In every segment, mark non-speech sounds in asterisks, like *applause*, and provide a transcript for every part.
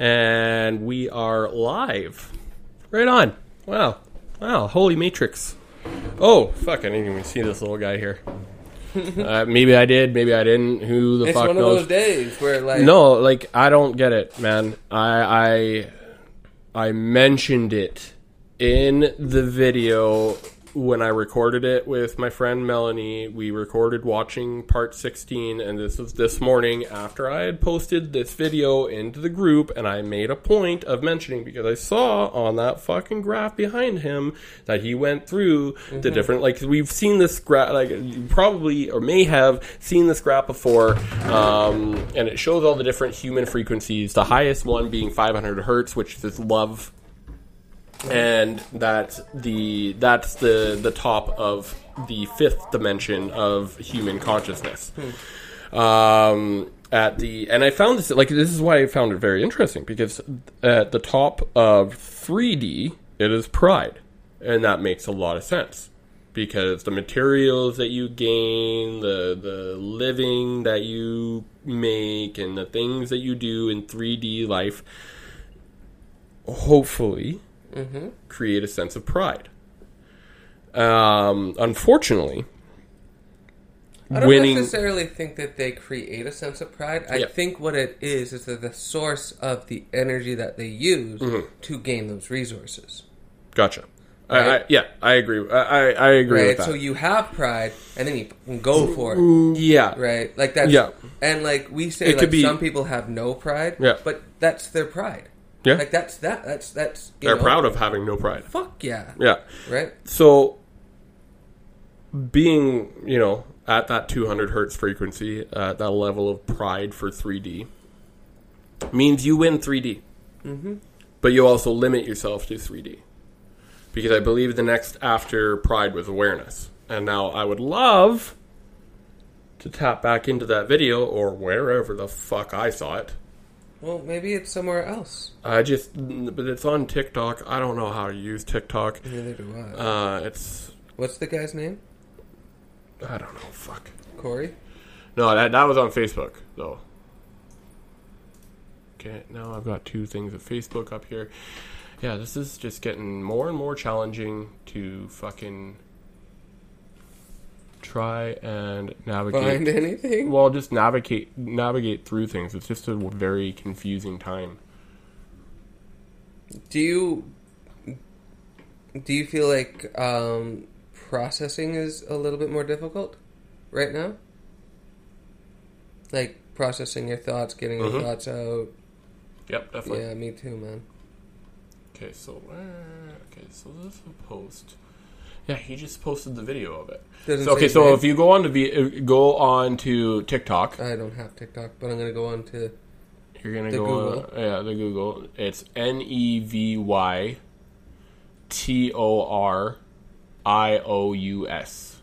And we are live. Right on. Wow. Wow. Holy Matrix. Oh, fuck. I didn't even see this little guy here. *laughs* uh, maybe I did. Maybe I didn't. Who the It's fuck knows? It's one of those days where like No, like I don't get it, man. I I I mentioned it in the video when I recorded it with my friend Melanie. We recorded watching part 16 and this was this morning after I had posted this video into the group and I made a point of mentioning because I saw on that fucking graph behind him that he went through the different like we've seen this graph like you probably or may have seen this graph before um, and it shows all the different human frequencies the highest one being 500 hertz which is love and that's the that's the the top of the fifth dimension of human consciousness. Um, at the and I found this like this is why I found it very interesting because at the top of 3D it is pride, and that makes a lot of sense because the materials that you gain, the the living that you make, and the things that you do in 3D life, hopefully create a sense of pride. Um, unfortunately, I don't winning. necessarily think that they create a sense of pride. I Yeah. think what it is is that the source of the energy that they use Mm-hmm. to gain those resources. Gotcha. I, I, yeah, I agree. I, I, agree Right? with that. So you have pride and then you go for it. Yeah, Right? Like that. Yeah. and like we say It could like be- some people have no pride. Yeah. But that's their pride. Yeah. Like that's that that's that's you They're know, proud of having no pride. Fuck yeah. Yeah. Right? So, being you know at that 200 hertz frequency, at that level of pride for 3D, means you win 3D. Mm-hmm. But you also limit yourself to 3D. Because I believe the next after pride was awareness. And now I would love to tap back into that video or wherever the fuck I saw it. Well, maybe it's somewhere else. I just, but it's on TikTok. I don't know how to use TikTok. Neither do I. Uh, it's, What's the guy's name? I don't know, fuck. Corey? No, that that was on Facebook though. Okay, now I've got two things of Facebook up here. Yeah, this is just getting more and more challenging to fucking try and navigate. Find anything? Well, just navigate navigate through things. It's just a very confusing time. Do you do you feel like um, processing is a little bit more difficult right now? Like processing your thoughts, getting your Mhm. thoughts out. Yep, definitely. Yeah, me too, man. Okay, so uh, okay, so this is a post. Yeah, he just posted the video of it. Doesn't So, okay, his so name. if you go on to v- uh, go on to TikTok, I don't have TikTok, but I'm gonna go on to you're gonna The go Google. On, yeah the Google. It's N E V Y T O R I O U S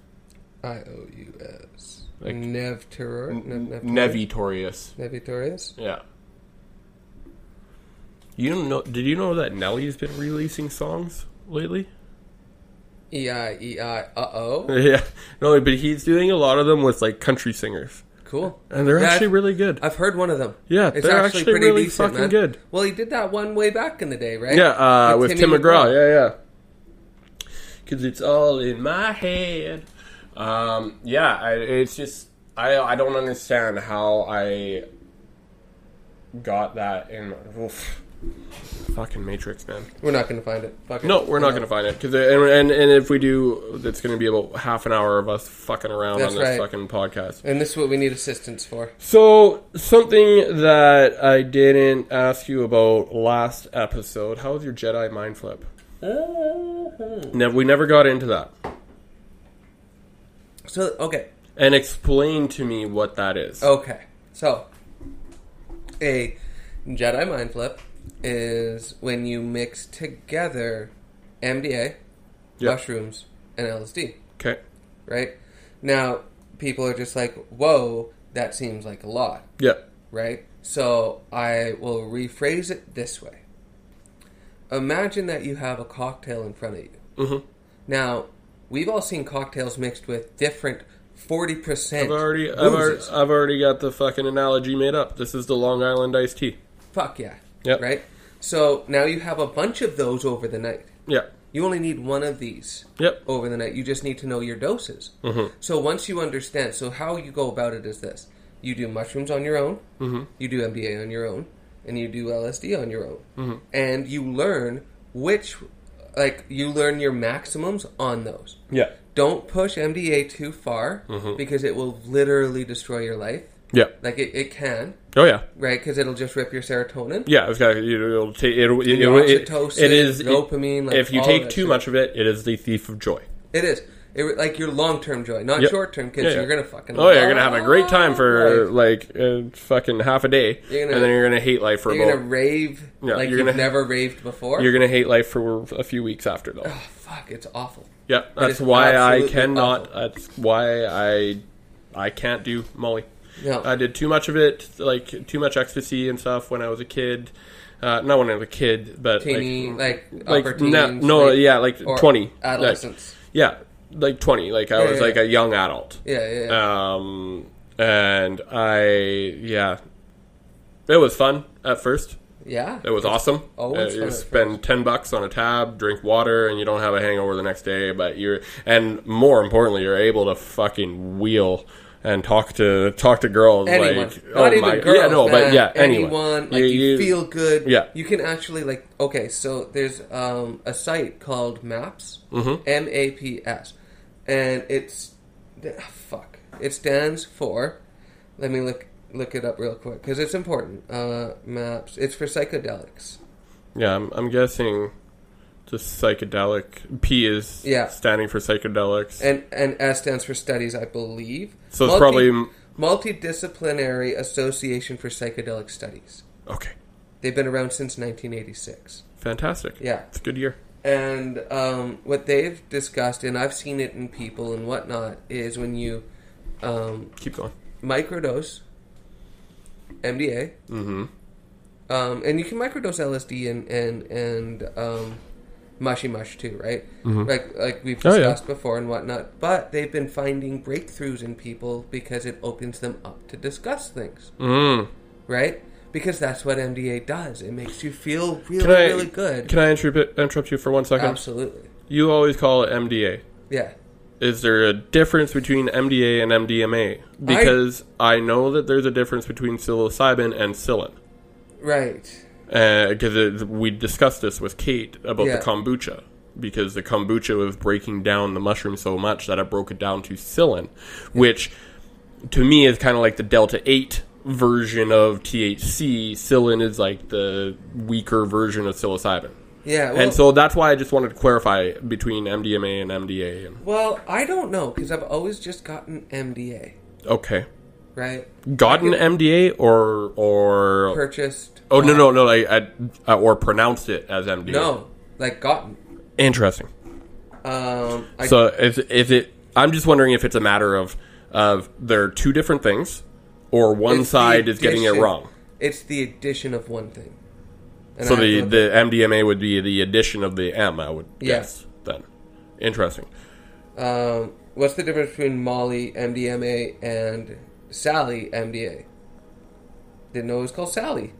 I O U S. Like-. Nev- Nevitorius. Nevitorius. Yeah. You don't know? Did you know that Nelly's been releasing songs lately? E I E I. Uh oh. *laughs* Yeah, no, but he's doing a lot of them with like country singers, Cool. and they're Yeah, actually really good. I've heard one of them. Yeah, It's they're actually, actually pretty really decent, fucking man. good. Well, he did that one way back in the day, right? Yeah, uh, with, Tim McGraw. McGraw. Yeah, yeah. Because it's all in my head. Um, yeah, I, it's just I I don't understand how I got that in. Oof. Fucking Matrix, man. We're not gonna find it. Fuck it. No, we're not going to find it because and, and and if we do, it's going to be about half an hour of us fucking around That's on this right. fucking podcast. And this is what we need assistance for. So something that I didn't ask you about last episode. How was your Jedi mind flip? Uh-huh. Never, we never got into that. So okay, And explain to me what that is. okay. So a Jedi mind flip is when you mix together MDA, Yep. mushrooms, and LSD. Okay. Right now, people are just like, "Whoa, that seems like a lot." Yeah. right? So I will rephrase it this way. Imagine that you have a cocktail in front of you. Mhm. Now, we've all seen cocktails mixed with different 40% I've already, I've already. I've already got the fucking analogy made up. This is the Long Island iced tea. Fuck yeah. Yep. Right? So now you have a bunch of those over the night. Yeah. You only need one of these Yep. over the night. You just need to know your doses. Mm-hmm. So once you understand, so how you go about it is this: you do mushrooms on your own, mm-hmm. you do MDA on your own, and you do LSD on your own, mm-hmm. and you learn which, like, you learn your maximums on those. Yeah. Don't push MDA too far because it will literally destroy your life. Yeah. Like it, it can, Oh yeah. right? Because it'll just rip your serotonin. Yeah, it's got it'll take it'll, your it'll, it, oxytocin, it is dopamine, like, if you take too shit. much of it, it is the thief of joy. It is. It, like your long term joy, not Yep. short term, because Yeah, yeah. you're gonna fucking. Oh, yeah, you're gonna have a great time for love like uh, fucking half a day, You're gonna- and then you're gonna hate life for. You're about. gonna rave Yeah, like you're you've never raved before. You're gonna hate life for a few weeks after though. oh fuck, it's awful. Yeah, that's why I cannot. awful. That's why I I can't do Molly. No, I did too much of it, like too much ecstasy and stuff when I was a kid. Uh, not when I was a kid, but teeny, like like, like upper no, no, like- yeah, like twenty, like, yeah, like twenty. Like I Yeah, was yeah, like yeah. a young adult. yeah, yeah, yeah. Um, and I, yeah, it was fun at first. yeah. It was awesome. always Uh, you fun at spend ten bucks on a tab, drink water, and you don't have a hangover the next day. But you're, and more importantly, you're able to fucking wheel and talk to talk to girls. Anyone, like, not oh even my, girls. yeah, no, man. but yeah, anyone. anyone. Like You- you, feel good. Yeah. you can actually like. Okay, so there's um, a site called Maps, Mm-hmm. M A P S, and it's ah, fuck. It stands for. Let me look look it up real quick because it's important. Uh, Maps. It's for psychedelics. Yeah, I'm, I'm guessing the psychedelic P is Yeah. standing for psychedelics. And and S stands for studies, I believe. so it's probably multidisciplinary association for psychedelic studies. okay. They've been around since 1986. Fantastic. Yeah. it's a good year. And um, what they've discussed, and I've seen it in people and whatnot, is when you um, Keep going. microdose MDA, Mm-hmm. um, and you can microdose LSD and and and um, mushy mush too, right? Like like we've Oh, yeah. discussed before and whatnot. But they've been finding breakthroughs in people because it opens them up to discuss things, Mm. right? Because that's what MDA does. It makes you feel really I really good. Can I interrupt, interrupt you for one second? Absolutely, You always call it MDA. yeah. Is there a difference between MDA and MDMA? Because I, know that there's a difference between psilocybin and psilin. Right. Uh, because we discussed this with Kate about Yeah. the kombucha. Because the kombucha was breaking down the mushroom so much that it broke it down to psilin, which to me is kind of like the delta 8 version of THC. Psyllin is like the weaker version of psilocybin. Yeah. Well, and so that's why I just wanted to clarify between MDMA and MDA. And, well, I don't know because I've always just gotten MDA, okay. Right? Gotten I MDA or or Purchased. oh no no no like I, uh, or pronounced it as MDA. No, like gotten. Interesting. Um, I, So is is it? I'm just wondering if it's a matter of of there are two different things, or one side is getting it wrong. it's the addition of one thing. And So I the the MDMA would be the addition of the M. I would Yeah. guess then. Interesting. um, what's the difference between Molly MDMA and Sally MDA? Didn't know it was called Sally.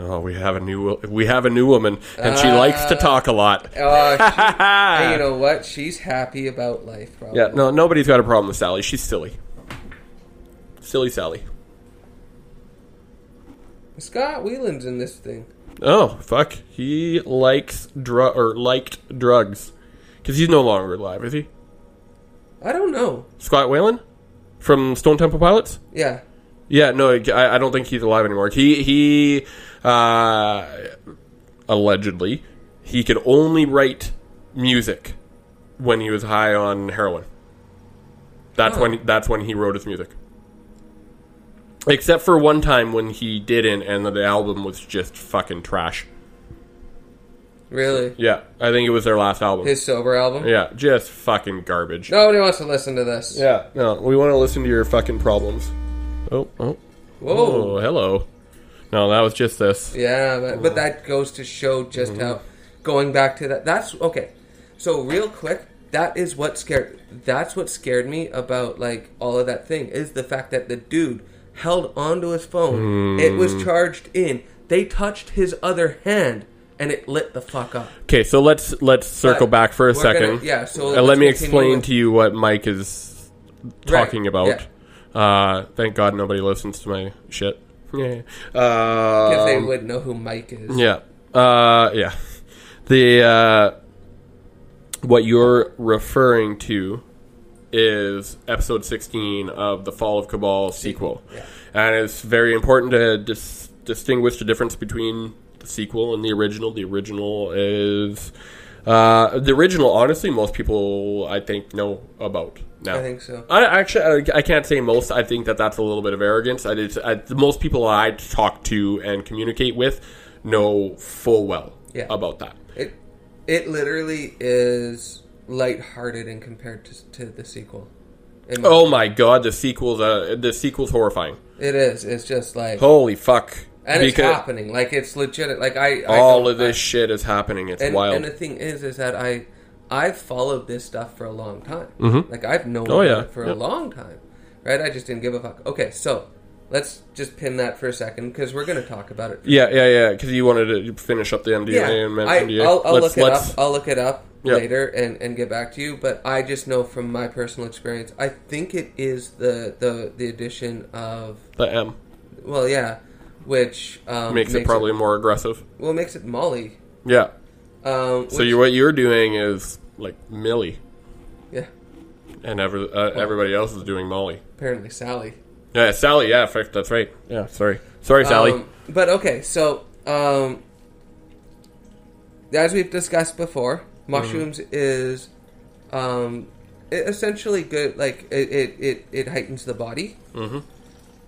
Oh, we have a new we have a new woman, and she likes to talk a lot. Uh, she, *laughs* and you know what? She's happy about life. Probably. Yeah, no, nobody's got a problem with Sally. She's silly. Silly Sally. Scott Weiland's in this thing. Oh fuck, he likes drug or liked drugs because he's no longer alive, is he? I don't know. Scott Weiland from Stone Temple Pilots. Yeah. Yeah, no, I, I don't think he's alive anymore. He he uh, allegedly he could only write music when he was high on heroin. That's Oh. when that's when he wrote his music. Except for one time when he didn't, and the album was just fucking trash. Really? Yeah, I think it was their last album. His sober album? yeah, just fucking garbage. Nobody wants to listen to this. Yeah, no, we want to listen to your fucking problems. Oh, oh, Whoa. oh, hello. No, that was just this. Yeah, but, but that goes to show just Mm-hmm. how going back to that. That's okay. So real quick, that is what scared. That's what scared me about like all of that thing is the fact that the dude held onto his phone. It Hmm. was charged in. They touched his other hand, and it lit the fuck up. Okay, so let's let's circle But back for a we're gonna- second. yeah, so and let's me explain with- to you what Mike is talking Right, about. Uh, thank God nobody listens to my shit. *laughs* Yeah. Because they Um, would know who Mike is. Yeah. Uh, yeah. The uh, what you're referring to is episode 16 of the Fall of Cabal sequel. Yeah. And it's very important to dis- distinguish the difference between the sequel and the original. The original is uh, the original honestly most people I think know about now. I think so. I actually I, I can't say most. I think that that's a little bit of arrogance. I did I, most people I talk to and communicate with know full well Yeah. about that. It it literally is lighthearted in compared to, to the sequel. My- Oh my god, the sequel's uh, the sequel's horrifying. It is. It's just like, Holy fuck! And it's happening. Like it's legit. Like I, I all of this shit is happening. It's and, wild. and the thing is, is that I, I've followed this stuff for a long time. Mhm. Like I've known Oh, yeah. it for Yeah. a long time, right? I just didn't give a fuck. Okay, so let's just pin that for a second because we're going to talk about it. yeah, yeah, yeah. Because you wanted to finish up the MDA Yeah, and I, mention MDA. I'll, I'll let's, look it let's, up. I'll look it up Yeah. later and, and get back to you. But I just know from my personal experience, I think it is the the the addition of The M well, yeah, which um, makes, it probably more aggressive. well it makes it Molly. Yeah. Um, So which- you what you're doing is like Millie, yeah, and every, uh, everybody else is doing Molly. apparently Sally. Yeah, Sally. Yeah, that's right. Yeah, sorry, sorry, Sally. Um, but okay, so um, as we've discussed before, mushrooms is um, it essentially good. Like it, it, it, it heightens the body. Mhm.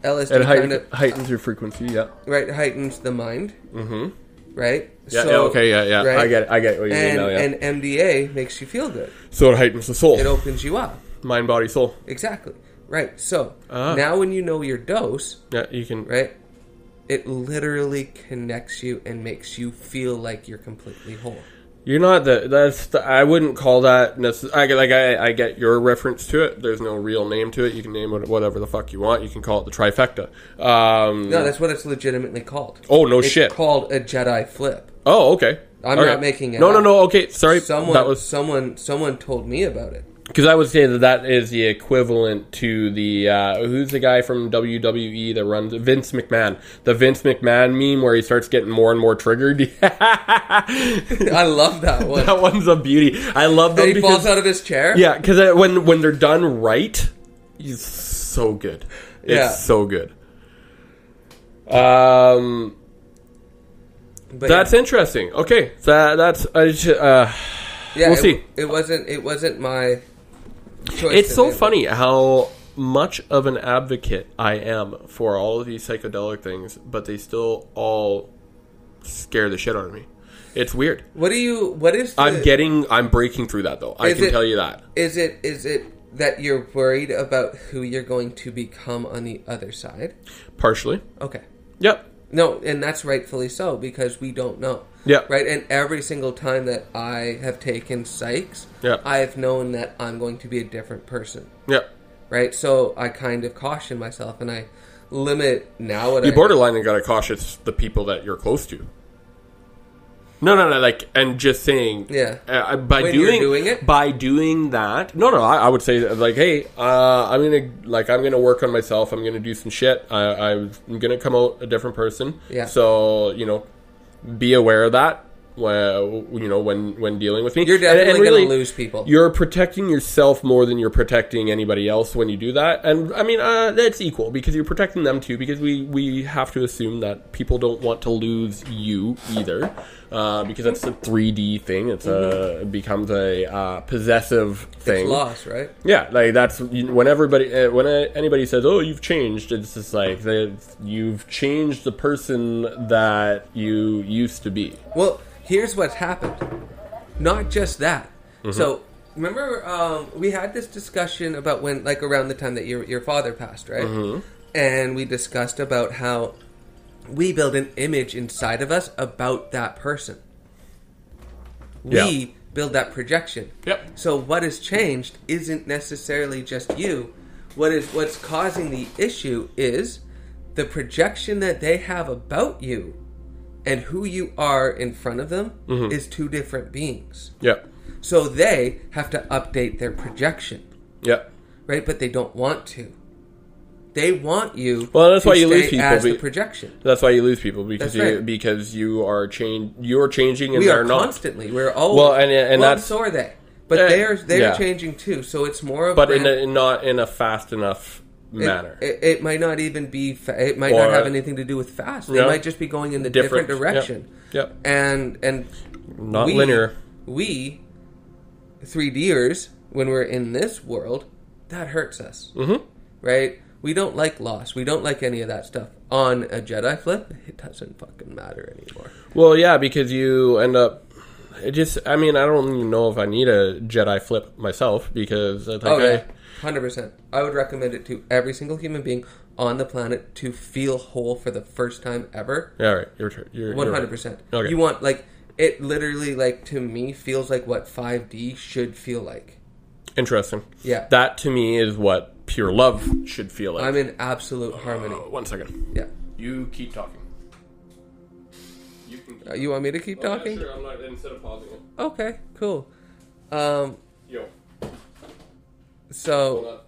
LSD it kind of heightens your frequency. Yeah. right heightens the mind. Mm-hmm. Right. Yeah. So- yeah. Okay. Yeah. Yeah. right? I get. It, I get what you mean And now. Yeah. and MDA makes you feel good. so it heightens the soul, It opens you up. mind, body, soul. Exactly. Right. So Ah. now when you know your dose, Yeah. You can. right, it literally connects you and makes you feel like you're completely whole. You're not the. That's. The, I wouldn't call that. Necess- I get. Like I. I get your reference to it. There's no real name to it. You can name it whatever the fuck you want. You can call it the trifecta. Um, No, that's what it's legitimately called. Oh no it's shit. called a Jedi flip. Oh okay. I'm All not making it No no up. no. Okay. Sorry. Someone, that was someone, someone told me about it. Because I would say that that is the equivalent to the uh, who's the guy from WWE that runs Vince McMahon, the Vince McMahon meme where he starts getting more and more triggered. *laughs* I love that one. That one's a beauty. I love that he falls out of his chair. yeah, because when when they're done right, he's so good. It's Yeah. so good. Um, but that's interesting. Okay, that that's I ju- uh, yeah, we'll it, see. It wasn't. It wasn't my. It's so it. funny how much of an advocate I am for all of these psychedelic things, but they still all scare the shit out of me. It's weird. What do you? What is? The, I'm getting, I'm breaking through that though. I can it- tell you that. Is it? Is it that you're worried about who you're going to become on the other side? Partially. Okay. Yep. No, and that's rightfully so because we don't know. Yep. Right? And every single time that I have taken psychs, Yep. I've known that I'm going to be a different person. Yep. Right? So I kind of caution myself and I limit now what I You I borderline got to cautious the people that you're close to. No, no, no. Like, and just saying, Yeah. uh, by When doing doing it? by doing that. No, no. I, I would say like, hey, uh, I'm gonna like, I'm gonna work on myself. I'm gonna do some shit. I, I'm gonna come out a different person. Yeah. So you know, be aware of that. Well, you know, when when dealing with me, You're And- and definitely really, going to lose people. You're protecting yourself more than you're protecting anybody else when you do that, and I mean uh, that's equal because you're protecting them too. Because we we have to assume that people don't want to lose you either, uh, because that's a 3D thing. It's a it becomes a uh, possessive thing. It's loss, right? Yeah, like that's when everybody uh, when uh, anybody says, "Oh, you've changed," it's just like you've changed the person that you used to be. Well, here's what's happened. Not just that. Mm-hmm. So remember, um, we had this discussion about when, like, around the time that your your father passed, right? Mm-hmm. And we discussed about how we build an image inside of us about that person. We build that projection. Yep. So what has changed isn't necessarily just you. What is what's causing the issue is the projection that they have about you and who you are in front of them Mm-hmm. is two different beings. Yeah. So they have to update their projection, Yeah. right? But they don't want to. They want you. Well, that's to why you lose people, as the projection. That's why you lose people because That's you because you are change you're changing and We they're are not. constantly. We're always. Well, and- and well, that's- so are they. But Eh, they're they're yeah. changing too. So it's more of but in a, not in a fast enough it. It, it might not even be. Fa- it might Or- not have anything to do with fast. They Yeah. might just be going in the different, Different, direction. Yep. And and Not we- linear. We, 3Ders, when we're in this world, that hurts us. Mm-hmm. Right? We don't like loss. We don't like any of that stuff. On a Jedi flip, it doesn't fucking matter anymore. Well, yeah, because you end up. It just. I mean, I don't even know if I need a Jedi flip myself because I think Oh, I, yeah. 100%. I would recommend it to every single human being on the planet to feel whole for the first time ever. Yeah, right. You're, you're, you're One hundred percent. Okay. You want like it literally like to me feels like what five D should feel like. Interesting. Yeah. That to me is what pure love should feel like. I'm in absolute harmony. Uh, one second. Yeah. You keep talking. You can. Uh, you want me to keep talking? sure. I'm not instead of pausing it. Okay. Cool. Um. Yo. So,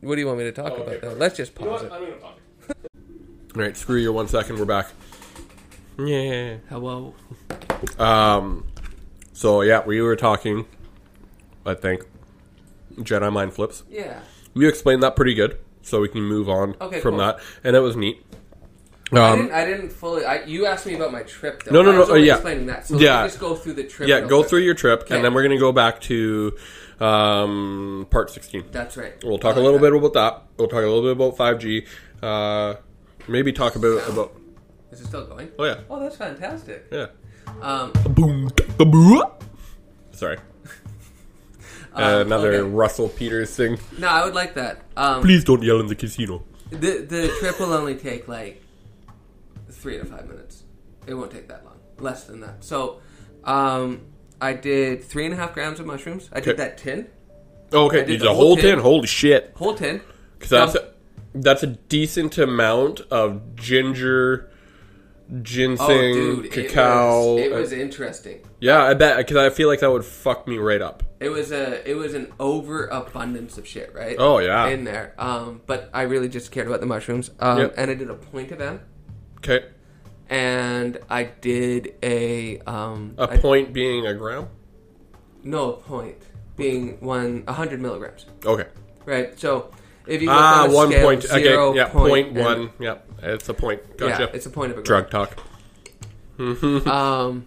what do you want me to talk Oh, okay, about though? Let's just You know pause what? it. I'm gonna pause. *laughs* All right. Screw your one second. We're back. Yeah. Hello. Um. So yeah, we were talking. I think Jedi mind flips. Yeah. You explained that pretty good, so we can move on Okay, from cool. that, and it was neat. I Um, didn't. I didn't fully. I, you asked me about my trip though. No, no, I was no, uh, yeah. Explaining that. So Yeah. let me just go through the trip. yeah, go quick. through your trip, Okay. and then we're gonna go back to um, part sixteen. That's right. We'll talk I a like little that. bit about that. We'll talk a little bit about five G. Uh, maybe talk about about. Is it still going? Oh yeah, Oh, that's fantastic. yeah. Um, Boom. Sorry. *laughs* Um, Another okay. Russell Peters thing. no, I would like that. Um, Please don't yell in the casino. The the trip will only take like three to five minutes. It won't take that long. Less than that. So, um, I did three and a half grams of mushrooms. I did Okay. that tin, Oh, okay, did it's the a whole whole tin. tin. Holy shit! whole tin. Because that's a, that's a decent amount of ginger, ginseng, Oh, dude, cacao. It was, it was interesting. yeah, I bet because I feel like that would fuck me right up. It was a it was an overabundance of shit, right? Oh, yeah. in there. Um, but I really just cared about the mushrooms. Um, Yep. and I did a point of them. Okay, and I did a um, a I- point being a gram. no a point being one hundred milligrams. Okay. Right. So if you look Ah, on a one scale, point. zero okay, yeah, point point and- one. Yeah, it's a point. Gotcha. Yeah, it's a point of a Drug talk. *laughs* Um,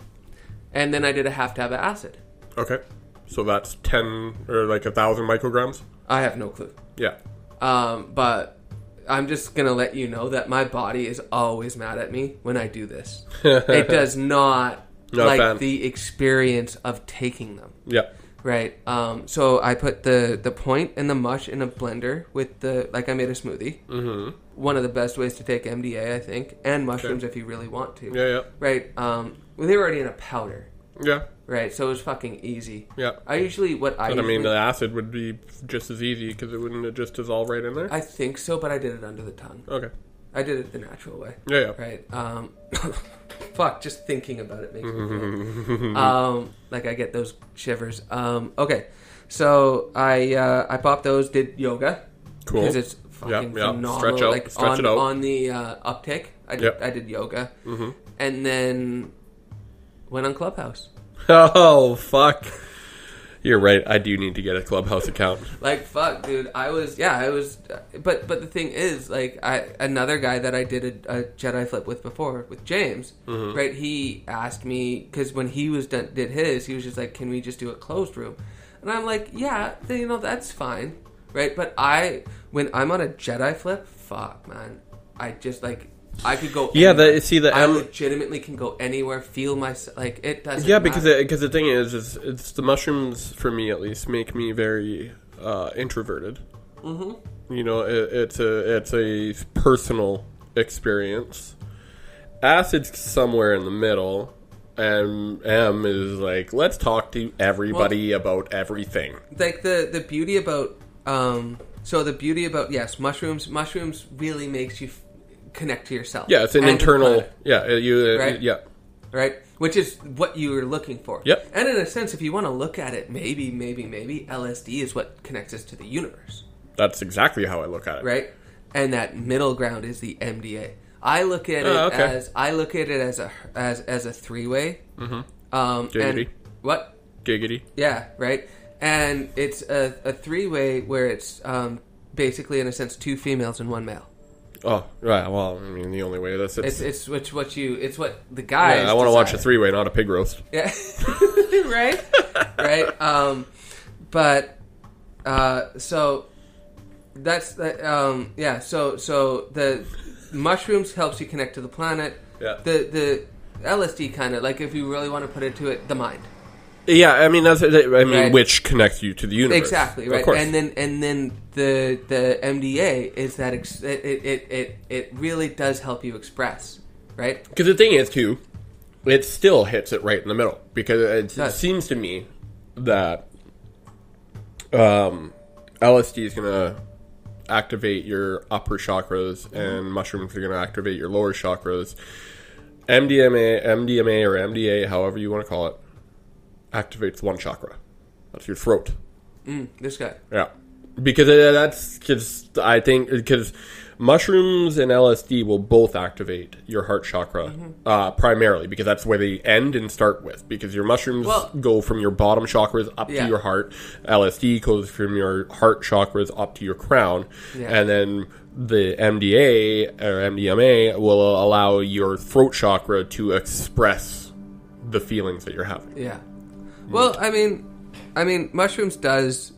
and then I did a half tab of acid. Okay, so that's ten or like a thousand micrograms. I have no clue. Yeah. Um, but I'm just gonna let you know that my body is always mad at me when I do this. *laughs* it does not a like fan. the experience of taking them. Yeah. Right. Um, so I put the the point and the mush in a blender with the like I made a smoothie. Mm-hmm. One of the best ways to take MDA, I think, and mushrooms if you really want to. Yeah. Yeah. Right. Um, well, they were already in a powder. Yeah. Right. So it was fucking easy. Yeah. I usually what I But I mean, usually- the acid would be just as easy because it wouldn't it just dissolve right in there. I think so, but I did it under the tongue. Okay. I did it the natural way. Yeah. Yeah. Right. Um, *laughs* fuck, just thinking about it makes me feel. *laughs* um, like I get those shivers. Um, okay, so I uh, I popped those, did yoga Cool. because it's fucking yeah. phenomenal. Stretch out- like stretch on, it out. on the uh, uptick, I did, Yep. I did yoga, Mm-hmm. and then went on Clubhouse. Oh fuck! You're right. I do need to get a clubhouse account. Like fuck, dude. I was yeah, I was. But but the thing is, like, I another guy that I did a, a Jedi flip with before with James, Mm-hmm. right? He asked me because when he was done, did his, he was just like, "Can we just do a closed room?" And I'm like, "Yeah, then, you know that's fine, right?" But I when I'm on a Jedi flip, fuck, man, I just like I could go. Yeah, anywhere. the see the I legitimately can go anywhere, feel myself like it doesn't. Yeah, because because the thing is, is it's the mushrooms for me at least make me very uh, introverted. Mm-hmm. You know, it, it's a it's a personal experience. Acid's somewhere in the middle, and M is like, let's talk to everybody about everything. like the the beauty about um so the beauty about yes mushrooms mushrooms really makes you connect to yourself Yeah, it's an and to the internal. Yeah, uh, you. uh, right Yeah, right? Which is what you were looking for. Yep. And in a sense, if you want to look at it, maybe, maybe, maybe LSD is what connects us to the universe, That's exactly how I look at it. right? And that middle ground is the MDA. I look at it Oh, okay. as I look at it as a as as a three way. Mm-hmm. Um, and Giggity. what? Giggity. Yeah, right. And it's a, a three way where it's um, basically, in a sense, two females and one male. Oh, right. Well, I mean, the only way that's It's it's. it's which what you it's what the guys. yeah, I want to watch a three way, not a pig roast. *laughs* Yeah. *laughs* right? right? Um but uh so that's the um yeah, so so the mushrooms helps you connect to the planet. Yeah. The the LSD kind of like if you really want to put it to it, the mind. Yeah, I mean that's. I mean, Right. which connects you to the universe. Exactly, right? And then and then the the MDA is that ex- it, it it it really does help you express, right? Because the thing is, too, it still hits it right in the middle. Because it, it seems to me that um, LSD is going to activate your upper chakras, and mushrooms are going to activate your lower chakras. MDMA, MDMA, or MDA, however you want to call it, activates one chakra. That's your throat. Mm, this guy. Yeah, because uh, that's because I think because mushrooms and LSD will both activate your heart chakra Mm-hmm. uh, primarily because that's where they end and start with. Because your mushrooms Well- go from your bottom chakras up Yeah. to your heart, LSD goes from your heart chakras up to your crown, Yeah. and then the MDA or MDMA will allow your throat chakra to express the feelings that you're having. Yeah. Well, I mean, I mean, mushrooms does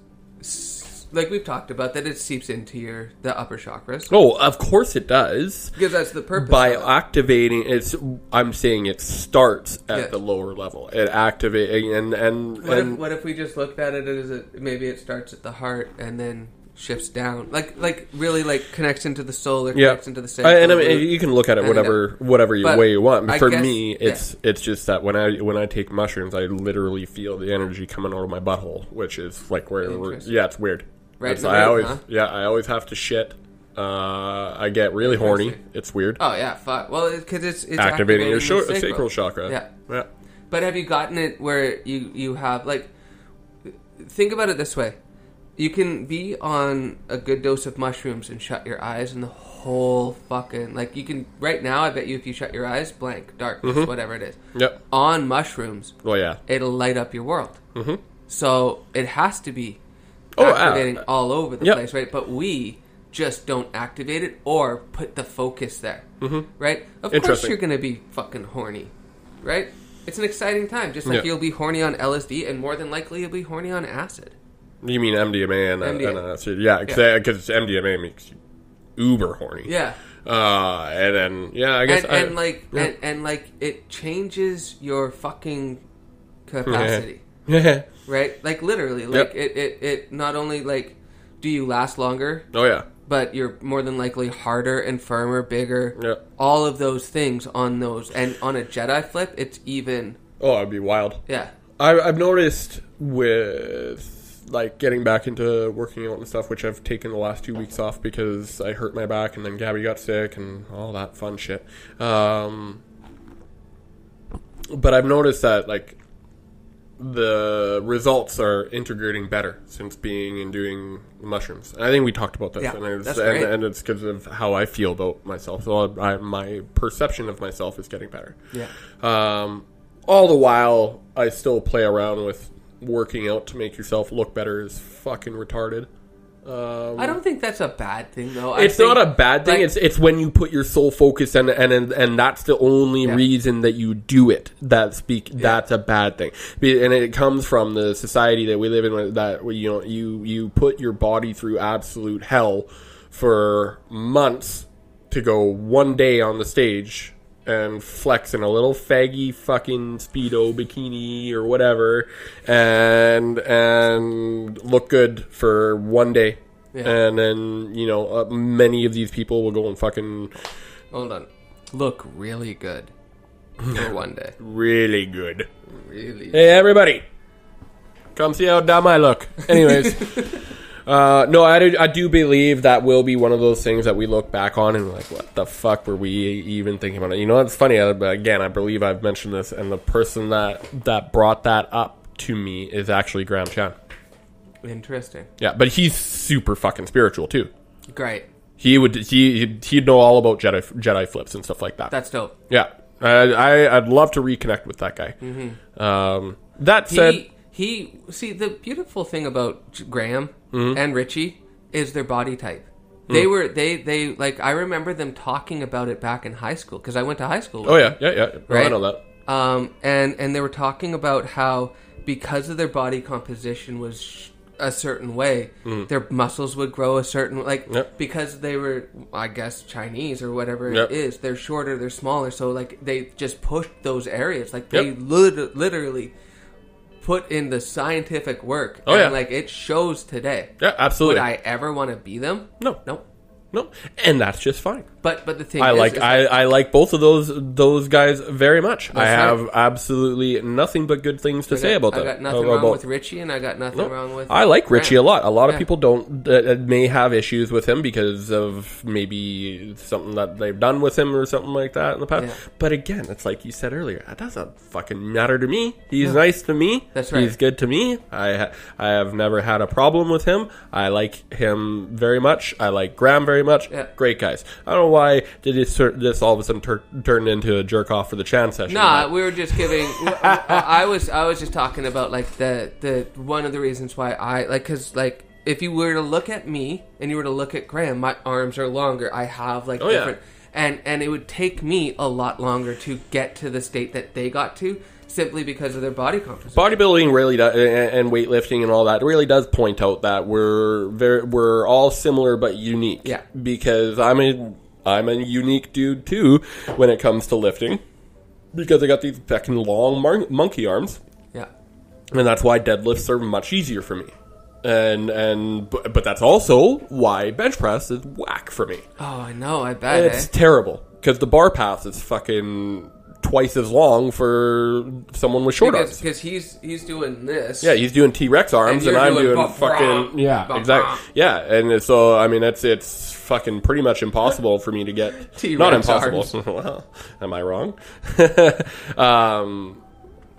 like we've talked about that it seeps into your the upper chakras Oh, of course it does. because that's the purpose. by of it. activating it's i'm saying it starts at Yes. the lower level it activating and and, What if, and what if we just looked at it as a, maybe it starts at the heart and then shifts down, like like really like connects into the soul or yeah connects into the I, and I mean, root. you can look at it And, whatever whatever you, but way you want but I for guess- me it's it's just that when i when i take mushrooms i literally feel the energy coming out of my butthole which is like where we're, Interesting. yeah it's weird Right It's- in the i always huh? yeah i always have to shit uh i get really horny Interesting. it's weird oh yeah, fuck. Well, because it's, it's activating your the sacral chakra Yeah. yeah But have you gotten it where you you have like think about it this way. You can be on a good dose of mushrooms and shut your eyes and the whole fucking like you can right now I bet you if you shut your eyes blank darkness Mm-hmm. whatever it is yep on mushrooms well yeah it'll light up your world. Mhm. So it has to be Oh, uh, activating all over the yep. place, right? But we just don't activate it or put the focus there, mm-hmm. right? Of course, you're going to be fucking horny, right? It's an exciting time, just like Yeah. you'll be horny on LSD, and more than likely you'll be horny on acid. You mean MDMA and, uh, MDMA. and uh, so- yeah, because MDMA makes you uber horny. Yeah, Uh, and then yeah, I guess and, I, and like yeah. and, and like it changes your fucking capacity. *laughs* yeah. right? Like literally, like it, it, it not only like do you last longer, oh yeah, but you're more than likely harder and firmer, bigger. yeah. All of those things on those, and on a Jedi flip, it's even. Oh, it'd be wild. Yeah, I, I've noticed with like getting back into working out and stuff, which I've taken the last two weeks off because I hurt my back and then Gabby got sick and all that fun shit. Um, but I've noticed that like the results are integrating better since being and doing mushrooms. And I think we talked about this, Yeah, and, it's, and, and it's because of how I feel about myself. So I, my perception of myself is getting better. yeah, Um, all the while, I still play around with working out to make yourself look better is fucking retarded. Um, I don't think that's a bad thing though. I it's think, not a bad thing. like- it's it's when you put your sole focus and and and, and that's the only Yeah. reason that you do it. That speak. That's a bad thing, and it comes from the society that we live in. That where, you know you you put your body through absolute hell for months to go one day on the stage and flex in a little faggy fucking speedo bikini or whatever and and look good for one day. Yeah. and then you know uh, many of these people will go and fucking Hold on, look really good for *laughs* one day. really good. Really, hey everybody. Come see how dumb i look. Anyways *laughs* Uh, no, I do, I do believe that will be one of those things that we look back on and like, what the fuck were we even thinking about it? You know, it's funny. but Again, I believe I've mentioned this, and the person that that brought that up to me is actually Graham Chan. Interesting. Yeah, but he's super fucking spiritual too. Great. He would he he'd- he'd know all about Jedi Jedi flips and stuff like that. That's dope. yeah, I, I I'd love to reconnect with that guy. Um, that said, He he. See, the beautiful thing about Graham Mm-hmm. and Richie is their body type. Mm. They were they they like I remember them talking about it back in high school because I went to high school. with oh yeah, yeah, yeah. No, I Right? know that. um, and and they were talking about how because of their body composition was sh- a certain way, their muscles would grow a certain like Mm. Yep. because they were I guess Chinese or whatever Yep. it is. They're shorter, they're smaller, so like they just pushed those areas. Like Yep. they lit- literally put in the scientific work. Oh, and, yeah. like it shows today. Yeah, absolutely. Would I ever want to be them? No. no. No, and that's just fine. But but the thing I is, like is I, I like both of those those guys very much. I have right. absolutely nothing but good things to I say about I them. got nothing wrong with Richie, and I got nothing No. wrong with. I like Richie a lot. A lot of Yeah. people don't uh, may have issues with him because of maybe something that they've done with him or something like that in the past. Yeah. But again, it's like you said earlier. That doesn't fucking matter to me. He's nice to me. That's right. He's good to me. I ha- I have never had a problem with him. I like him very much. I like Graham very much. Yeah. Great guys. I don't know why did this, this all of a sudden tur- turn into a jerk off for the Chan session. Nah, but- we were just giving. *laughs* I was I was just talking about like the the one of the reasons why I like because like if you were to look at me and you were to look at Graham, my arms are longer. I have like Oh, yeah. different, and and it would take me a lot longer to get to the state that they got to simply because of their body composition. bodybuilding really does, and weightlifting and all that really does point out that we're very we're all similar but unique. Yeah. Because I'm a I'm a unique dude too when it comes to lifting because I got these fucking long mon- monkey arms, yeah, and that's why deadlifts are much easier for me. And and but, but that's also why bench press is whack for me. oh, I know. I bet. It's eh? terrible because the bar path is fucking twice as long for someone with short arms. Because he's he's doing this. Yeah, he's doing T Rex arms, And and, you're I'm doing doing, fucking yeah, bah, exactly. brah. Yeah, and so I mean, it's it's fucking pretty much impossible for me to get. *laughs* T-Rex not impossible. arms. *laughs* well, am I wrong? *laughs* um,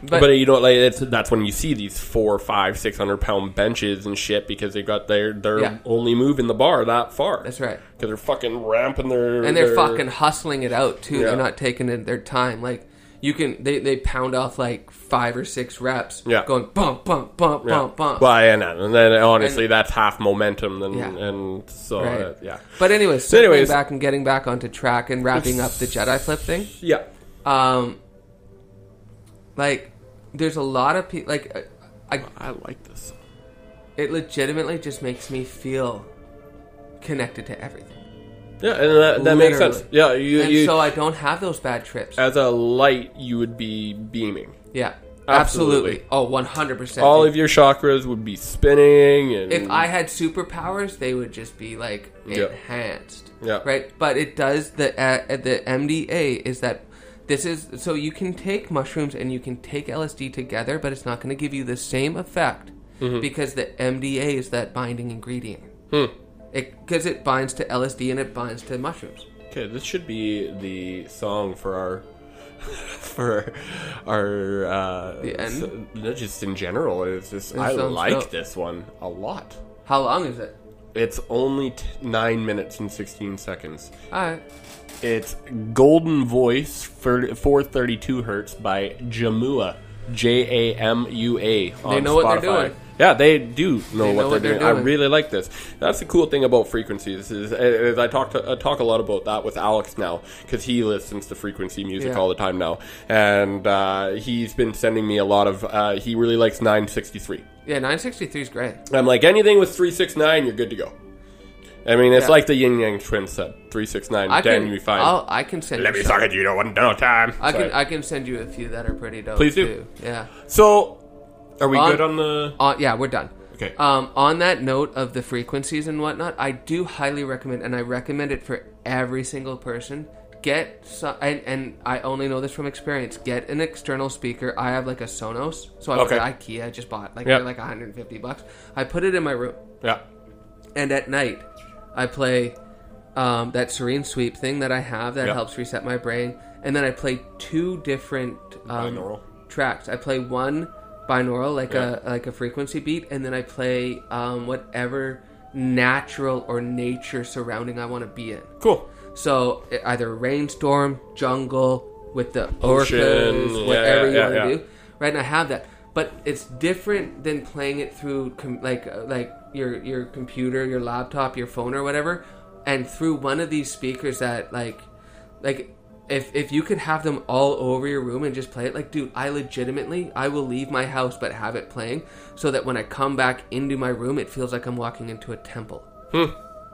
but, but, you know, like it's that's when you see these four, five, six hundred pound benches and shit because they got their they're Yeah. only moving the bar that far. that's right. Because they're fucking ramping their and they're their- fucking hustling it out too. Yeah. They're not taking it, their time. Like you can, they, they pound off like five or six reps. Yeah. going bump bump bump Yeah. bump bump. Well, and, and then honestly, that's half momentum, and and so Right. uh, yeah, But anyways, circling anyways- back and getting back onto track and wrapping up the Jedi flip thing. yeah. Um, like there's a lot of people like I, I I like this. it legitimately just makes me feel connected to everything. Yeah, and that, that makes sense. Yeah, you, and you so I don't have those bad trips. as a light, you would be beaming. yeah. Absolutely. Absolutely. Oh, 100%. All of your chakras would be spinning, and if I had superpowers, they would just be like Yeah. enhanced. Yeah. Right. But it does the uh, the MDA is that this is so you can take mushrooms and you can take LSD together, but it's not going to give you the same effect Mm-hmm. because the MDA is that binding ingredient. Hmm. It because it binds to LSD and it binds to mushrooms. okay, this should be the song for our *laughs* for our uh, The end? s- no, just in general. It's just It I like dope. this one a lot. How long is it? It's only t- nine minutes and sixteen seconds. All right. It's Golden Voice for 432 hertz by Jamua, J A M U A. They know what they're doing. Yeah, they do know, They what, know they're, what they're doing. I really like this. That's the cool thing about frequencies. Is, is I talk to, I talk a lot about that with Alex now because he listens to frequency music Yeah. all the time now, and uh, he's been sending me a lot of. Uh, he really likes 963. Yeah, 963 is great. I'm like anything with 369, you're good to go. I mean, it's Yeah. like the Ying Yang twins said, 369. I then can. you find. I'll, I can send. Let you me suck at you, no one, no time. I Sorry. can. I can send you a few that are pretty dope. Please do. Too. Yeah. so, are we On- good on the? Yeah, we're done. Okay. Um, on that note of the frequencies and whatnot, I do highly recommend, and I recommend it for every single person. Get some, and, and I only know this from experience. Get an external speaker. I have like a Sonos, so I Okay. IKEA. I just bought like they're like 150 bucks. I put it in my room. yeah. and at night I play um, that serene sweep thing that I have that Yep. helps reset my brain, and then I play two different um, tracks. I play one binaural, like a like a frequency beat, and then I play um, whatever natural or nature surrounding I want to be in. Cool. So either rainstorm, jungle, with the Ocean, orcas, yeah, whatever yeah, you want to do, right? And I have that, but it's different than playing it through com- like uh, like your your computer, your laptop, your phone, or whatever, and through one of these speakers that like like. If, if you could have them all over your room and just play it, like, dude, I legitimately, I will leave my house but have it playing so that when I come back into my room, it feels like I'm walking into a temple. Hmm.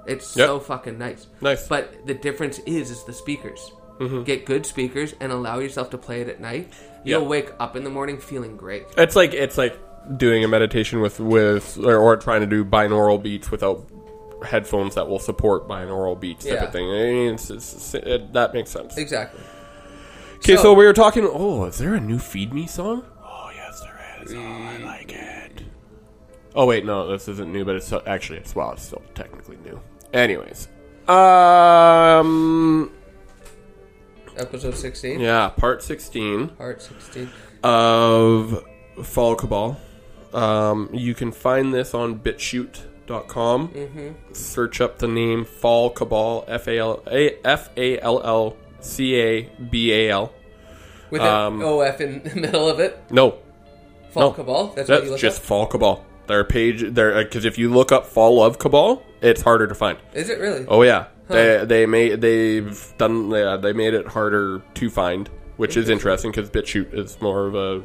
It's Yep. so fucking nice. Nice. But the difference is, is the speakers. Mm-hmm. Get good speakers and allow yourself to play it at night. You'll Yeah. wake up in the morning feeling great. It's like it's like doing a meditation with with or, or trying to do binaural beats without headphones that will support binaural beats type Yeah. of thing. I mean, it's, it's, it, that makes sense. Exactly. Okay, so, So- we were talking. Oh, is there a new "Feed Me" song? Oh, yes, there is. Oh, I like it. Oh wait, no, this isn't new, but it's still- actually it's well, it's still technically new. Anyways, um, Episode 16, yeah, part sixteen part 16. of Fall Cabal. Um, you can find this on BitChute.com. Mm-hmm. Search up the name Fall Cabal. F A L A F A L L C A B A L. With Um, an OF in the middle of it. No, Fall no. Cabal. That's, what you look just up? Fall Cabal. Their page, there because if you look up Fall of Cabal, it's harder to find. Is it really? Oh yeah, they they made they've done yeah, they made it harder to find, which is interesting because BitChute is more of a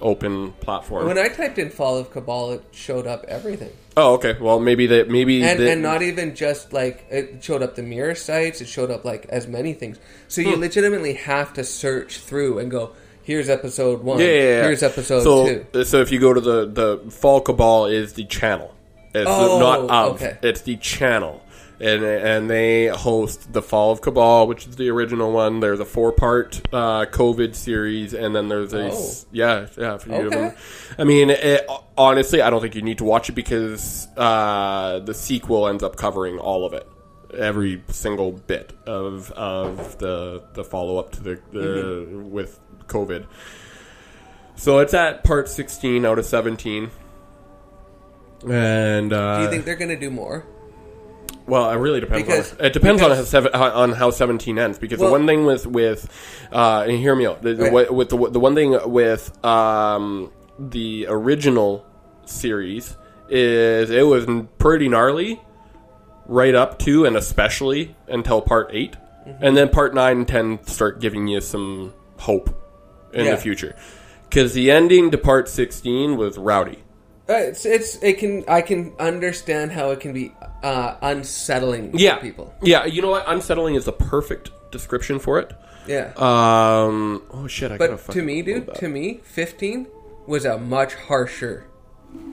open platform. When I typed in Fall of Cabal, it showed up everything. oh okay, well maybe that maybe And, the- and not even just like it showed up the mirror sites, it showed up like as many things. So Hmm. you legitimately have to search through and go, here's episode one, yeah, yeah, yeah. here's episode so, two. So if you go to the the Fall Cabal is the channel. It's Oh, not of. okay. It's the channel. And, and they host the Fall of Cabal, which is the original one. There's a four part uh, COVID series, and then there's a Oh. yeah yeah. For you Okay. I mean, it, honestly, I don't think you need to watch it because uh, the sequel ends up covering all of it, every single bit of of the the follow up to the, the Mm-hmm. with COVID. So it's at part sixteen out of seventeen. And uh, Do you think they're going to do more? Well, it really depends. Because- on, it depends on how, seven, on how seventeen ends. Because Well- the one thing with with uh, and hear me out. The, the, Right. with the the one thing with um, the original series is it was pretty gnarly, right up to and especially until part 8 Mm-hmm. and then part nine and ten start giving you some hope in Yeah. the future. Because the ending to part sixteen was rowdy. Uh, it's it's it can I can understand how it can be uh, unsettling Yeah, people. Yeah, you know what? Unsettling is the perfect description for it. Yeah, Um. Oh shit! I but to me, dude, to me, fifteen was a much harsher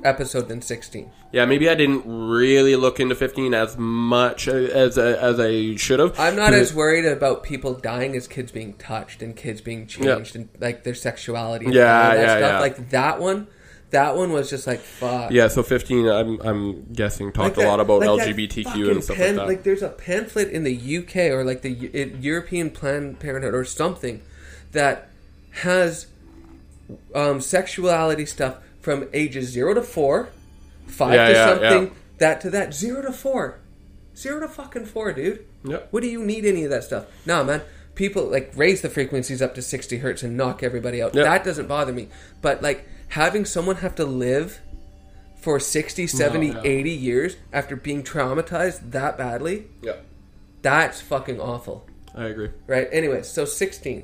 episode than sixteen. yeah, maybe I didn't really look into fifteen as much as as I should have. I'm not as worried about people dying as kids being touched and kids being Yeah. changed and like their sexuality. And Yeah, yeah, stuff. yeah. Like that one, that one was just like fuck. Yeah, so fifteen. I'm I'm guessing talked Like a lot about like LGBTQ and stuff pan- like that. Like there's a pamphlet in the UK or like the it- European Planned Parenthood or something that has um, sexuality stuff from ages zero to four, five Yeah, to yeah, something, yeah. that to that, zero to four, zero to fucking four, dude. Yep. What do you need any of that stuff? Nah, man. People like raise the frequencies up to 60 hertz and knock everybody out. Yeah. That doesn't bother me. But like having someone have to live for 60, 70, yeah. 80 years after being traumatized that badly, yeah, that's fucking awful. I agree. Right? Anyway, so 16.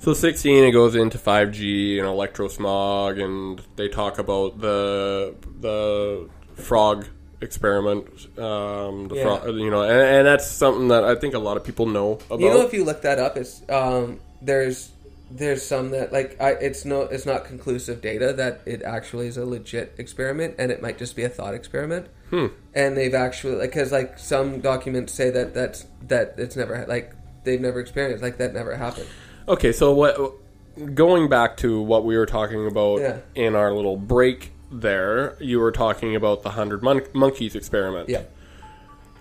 So 16, it goes into 5G and electrosmog, and they talk about the the frog experiment. Um, the Yeah. frog, you know, and, and that's something that I think a lot of people know about. You know, if you look that up, it's um, there's there's some that like I, it's no it's not conclusive data that it actually is a legit experiment, and it might just be a thought experiment. Hmm. And they've actually like because like some documents say that that's that it's never like they've never experienced like that never happened. Okay, so what? Going back to what we were talking about Yeah. in our little break, there, you were talking about the hundred mon- monkeys experiment. Yeah.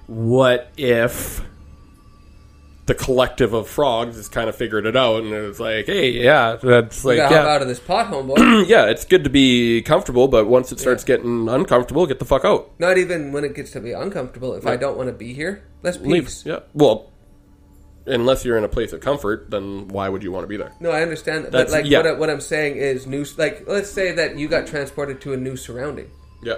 what if the collective of frogs has kind of figured it out and it's like, hey, yeah, that's like, yeah, out of this pot, homeboy. *clears throat* yeah, it's good to be comfortable, but once it starts getting uncomfortable, get the fuck out. Not even when it gets to be uncomfortable. If I don't want to be here, let's Leave. Yeah. Well, unless you're in a place of comfort, then why would you want to be there? No, I understand that. That's- but like, yeah. what, I, what I'm saying is new. Like, let's say that you got transported to a new surrounding. Yeah.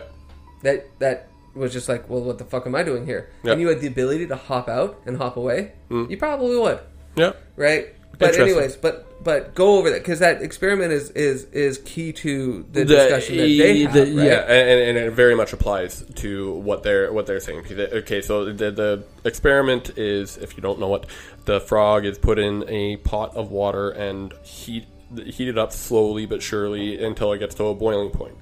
That that was just like, well, what the fuck am I doing here? Yeah. And you had the ability to hop out and hop away. Mm. You probably would, Yeah. right? But anyways, but but go over that because that experiment is is is key to the, discussion that they have. the- right? Yeah, and, and it very much applies to what they're what they're saying. Okay, so the, the experiment is, if you don't know it, the frog is put in a pot of water and heat heat it up slowly but surely until it gets to a boiling point.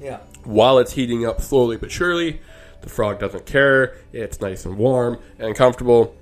Yeah. While it's heating up slowly but surely, the frog doesn't care. It's nice and warm and comfortable.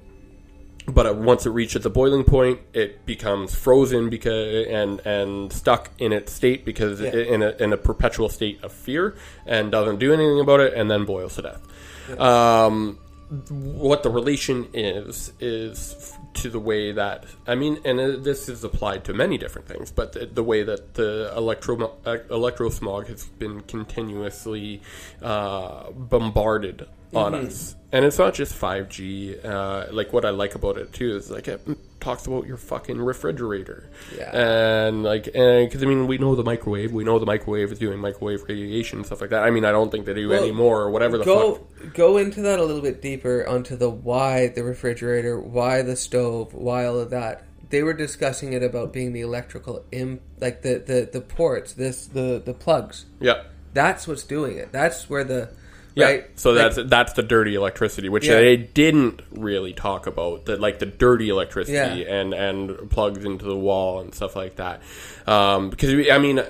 But once it reaches the boiling point, it becomes frozen because and and stuck in its state because Yeah. it, in a in a perpetual state of fear and doesn't do anything about it, and then boils to death. Um, what the relation is is to the way that I mean, and uh, this is applied to many different things, but the, the way that the electro uh, electrosmog has been continuously uh, bombarded on us, and it's not just five G. Uh, like what I like about it too is like it talks about your fucking refrigerator, Yeah. and like because I mean we know the microwave, we know the microwave is doing microwave radiation and stuff like that. I mean I don't think they do Well, anymore or whatever the fuck. go go into that a little bit deeper onto the why the refrigerator, why the stove, why all of that. They were discussing it about being the electrical im like the the the ports, this the the plugs. Yeah. That's what's doing it. That's where the Yeah, right. so Like, that's that's the dirty electricity, which Yeah. they didn't really talk about. That like the dirty electricity Yeah. and and plugs into the wall and stuff like that. Um, because we- I mean, uh,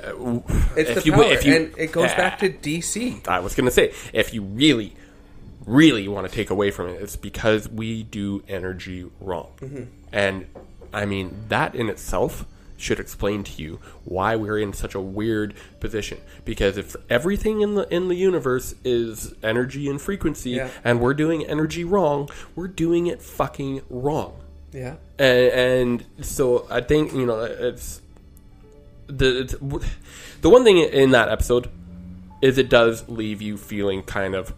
it's if the you power, if you and it goes back to DC. I was gonna say if you really really want to take away from it, it's because we do energy wrong, Mm-hmm. and I mean that in itself should explain to you why we're in such a weird position because if everything in the in the universe is energy and frequency Yeah. and we're doing energy wrong we're doing it fucking wrong Yeah. and, and so I think you know it's the it's, the one thing in that episode is it does leave you feeling kind of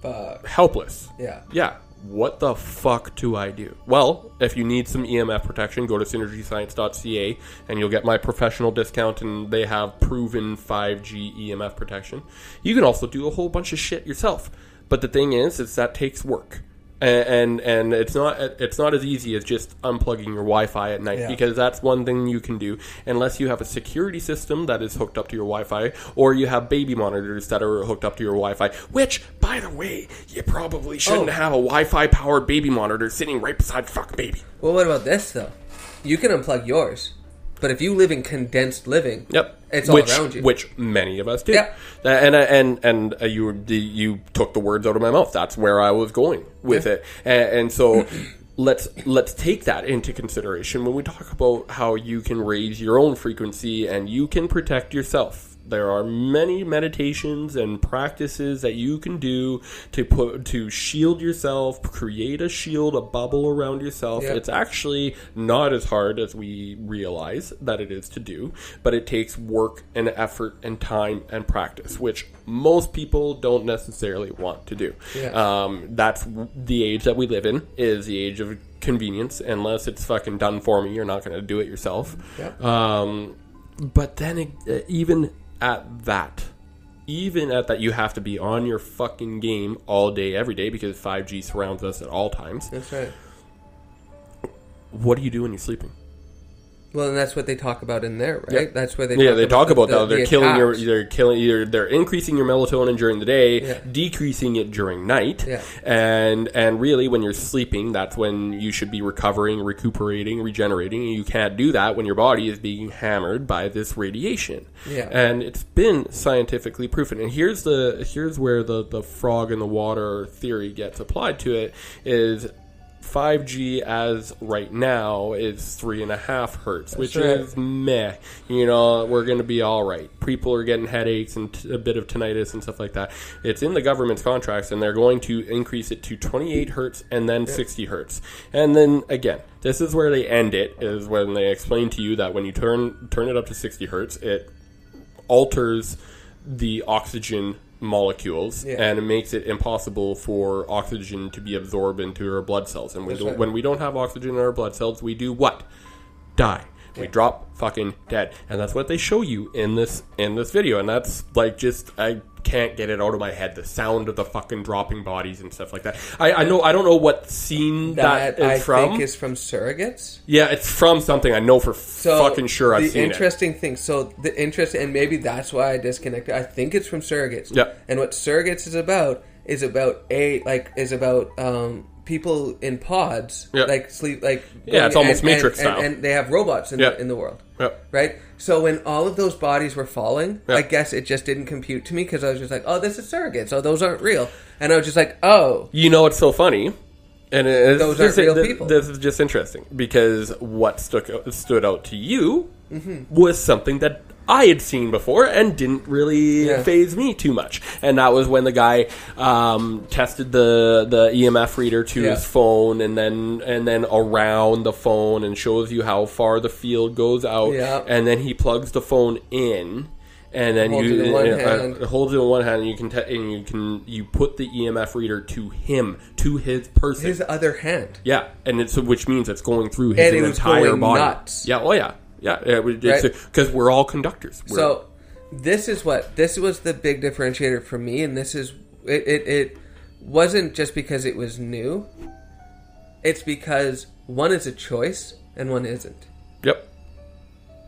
Fuck. helpless. Yeah. Yeah. What the fuck do I do? Well, if you need some EMF protection, go to synergyscience.ca and you'll get my professional discount and they have proven 5G EMF protection. You can also do a whole bunch of shit yourself. But the thing is, is that takes work. And, and and it's not it's not as easy as just unplugging your Wi-Fi at night Yeah. because that's one thing you can do unless you have a security system that is hooked up to your Wi-Fi or you have baby monitors that are hooked up to your Wi-Fi. Which, by the way, you probably shouldn't Oh. have a Wi-Fi powered baby monitor sitting right beside fuck baby. Well, what about this though? You can unplug yours, but if you live in condensed living, Yep, it's all which, around you. which many of us do. Yeah. Uh, and and and uh, you you took the words out of my mouth. That's where I was going with Yeah. it, and, and so. *clears throat* Let's let's take that into consideration when we talk about how you can raise your own frequency and you can protect yourself. There are many meditations and practices that you can do to put to shield yourself, create a shield, a bubble around yourself. Yeah. It's actually not as hard as we realize that it is to do, but it takes work and effort and time and practice, which most people don't necessarily want to do. Yeah. Um, that's the age that we live in, is the age of convenience. Unless it's fucking done for me, you're not going to do it yourself. Yeah. Um, but then it, uh, even at that, even at that, you have to be on your fucking game all day, every day, because 5G surrounds us at all times. That's right. What do you do when you're sleeping? Well, and that's what they talk about in there, right? Yeah. That's where they yeah, talk they talk about the- that. They're the killing your, they're killing, you're, they're increasing your melatonin during the day, Yeah. decreasing it during night, Yeah. and and really when you're sleeping, that's when you should be recovering, recuperating, regenerating. And you can't do that when your body is being hammered by this radiation. Yeah. and it's been scientifically proven. And here's the here's where the the frog in the water theory gets applied to it is 5G as right now is three and a half hertz, which right. is meh. You know, we're going to be all right. People are getting headaches and t- a bit of tinnitus and stuff like that. It's in the government's contracts, and they're going to increase it to 28 hertz and then 60 hertz. And then again, this is where they end it. Is when they explain to you that when you turn turn it up to 60 hertz, it alters the oxygen molecules Yeah. and it makes it impossible for oxygen to be absorbed into our blood cells. And we don't, right. when we don't have oxygen in our blood cells, we do what? Die. We drop fucking dead. And that's what they show you in this in this video. And that's like just I can't get it out of my head. The sound of the fucking dropping bodies and stuff like that. I, I know I don't know what scene that, That, is I from. think is from Surrogates. yeah, it's from something I know for So fucking sure I've the seen it. interesting thing. So the interest, and maybe that's why I disconnected. I think it's from Surrogates. Yeah. And what Surrogates is about is about a like is about um, people in pods, Yeah. like sleep, like Yeah, it's almost and- Matrix and, style. and, and they have robots in Yeah. the in the world. Yeah. Right. So when all of those bodies were falling. I guess it just didn't compute to me because I was just like, oh, this is Surrogates. Oh, those aren't real. And I was just like, oh, You know what's so funny? And it's Those aren't real th- people. This is just interesting because what stuck out, stood out to you Mm-hmm. was something that I had seen before and didn't really Yeah. faze me too much. And that was when the guy um, tested the the EMF reader to Yeah. his phone and then and then around the phone and shows you how far the field goes out. Yeah. And then he plugs the phone in. And then Holds you it in one uh, hand. uh, holds it in one hand, and you can te- and you can you put the EMF reader to him, to his person. his other hand. yeah, and it's which means it's going through his And entire going body. nuts. Yeah, oh yeah, yeah, because Right. we're all conductors. We're, So this is what this was the big differentiator for me, and this is it. It, it wasn't just because it was new. It's because one is a choice and one isn't. yep,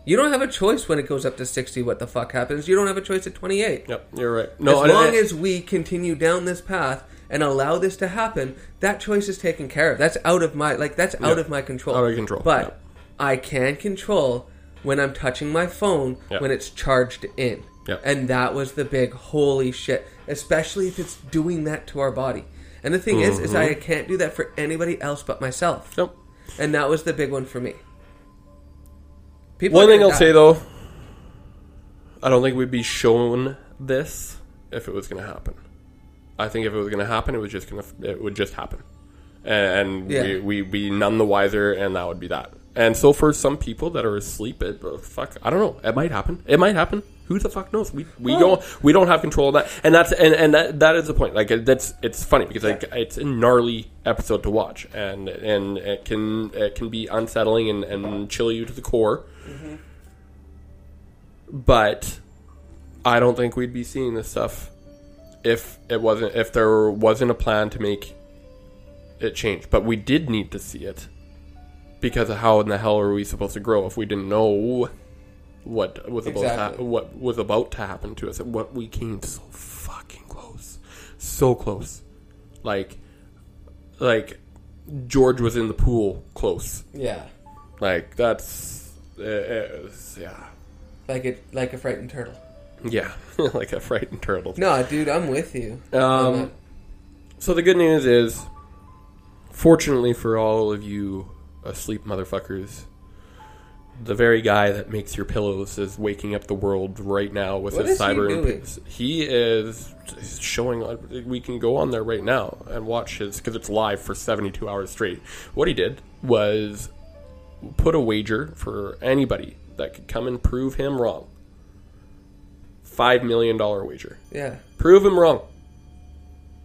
You don't have a choice when it goes up to sixty. What the fuck happens? You don't have a choice at twenty eight. yep, you're right. No, as and- long and- as we continue down this path and allow this to happen, that choice is taken care of. That's out of my like that's out Yeah. of my control. Out of control, But yeah. I can control when I'm touching my phone Yeah. when it's charged in. And that was the big holy shit, especially if it's doing that to our body. And the thing is, is Mm-hmm. I can't do that for anybody else but myself. Yep. And that was the big one for me. People One thing I'll die. say though, I don't think we'd be shown this if it was going to happen. I think if it was going to happen, it was just going to it would just happen, and Yeah. we we'd be none the wiser, and that would be that. And so for some people that are asleep, it, uh, fuck, I don't know. It might happen. It might happen. Who the fuck knows? We we don't we don't have control of that, and that's and, and that that is the point. Like that's it's funny because like it's a gnarly episode to watch, and and it can it can be unsettling and, and chill you to the core. But I don't think we'd be seeing this stuff if it wasn't if there wasn't a plan to make it change. But we did need to see it because of how in the hell are we supposed to grow if we didn't know what was about to Exactly. ha- what was about to happen to us? What we came so fucking close, so close, like like George was in the pool close. Yeah. Like that's uh, uh, yeah. Like it like a frightened turtle. Yeah, *laughs* like a frightened turtle. No, dude, I'm with you. Um, So the good news is, fortunately for all of you asleep motherfuckers, the very guy that makes your pillows is waking up the world right now with What his is he cyber. doing? He is showing. We can go on there right now and watch his because it's live for seventy two hours straight. What he did was put a wager for anybody that could come and prove him wrong. Five million dollar wager. yeah. Prove him wrong.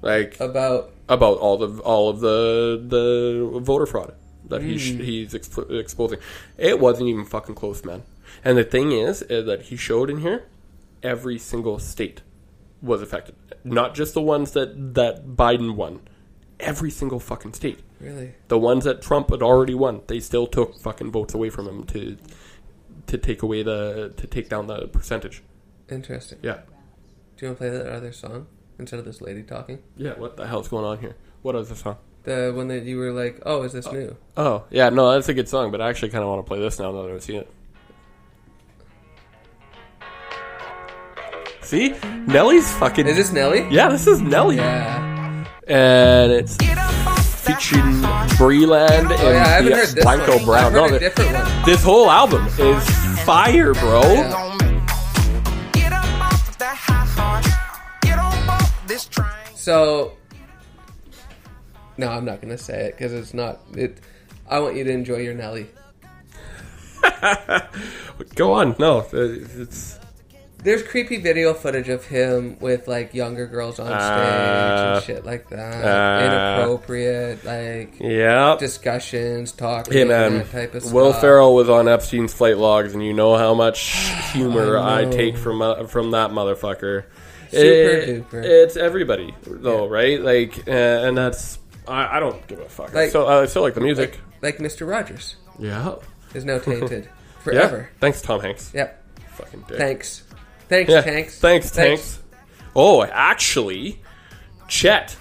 Like About about all the all of the the voter fraud that he's Hmm. he's expo- exposing. It wasn't even fucking close, man. And the thing is, is that he showed in here every single state was affected, not just the ones that that Biden won. Every single fucking state. really The ones that Trump had already won, they still took fucking votes away from him to to take away the to take down the percentage. interesting. Yeah. Do you want to play that other song instead of this lady talking? Yeah, what the hell's going on here? What the song? The one that you were like, "Oh, is this oh. new?" Oh, yeah, no, that's a good song, but I actually kind of want to play this now now that I've seen it. See? Nelly's fucking. Is this Nelly? Yeah, this is Nelly. Yeah. And it's. Get up off featuring Breland and Oh, yeah, I haven't the heard this Blanco one. Brown. I've No, heard a different one. this whole album is fire, bro. Yeah. Get no, I'm not gonna say it because it's not. It. I want you to enjoy your Nelly. *laughs* Go on. No, uh, it's There's creepy video footage of him with like younger girls on stage Uh, and shit like that. uh, Inappropriate, like yeah. discussions, talking, Hey man, that type of stuff. Will stuff. Ferrell was on Epstein's flight logs, and you know how much *sighs* humor I, know. take from uh, from that motherfucker. Super It- duper. It's everybody though, right? Like, uh, and that's I, I don't give a fuck. Like- so I still like the music. Like Mr. Rogers yeah, is now *laughs* tainted yeah. forever. Thanks, Tom Hanks. Yep. Fucking dick. Thanks. Thanks, Yeah. Tanks. Thanks, Tanks. Oh, actually, Chet,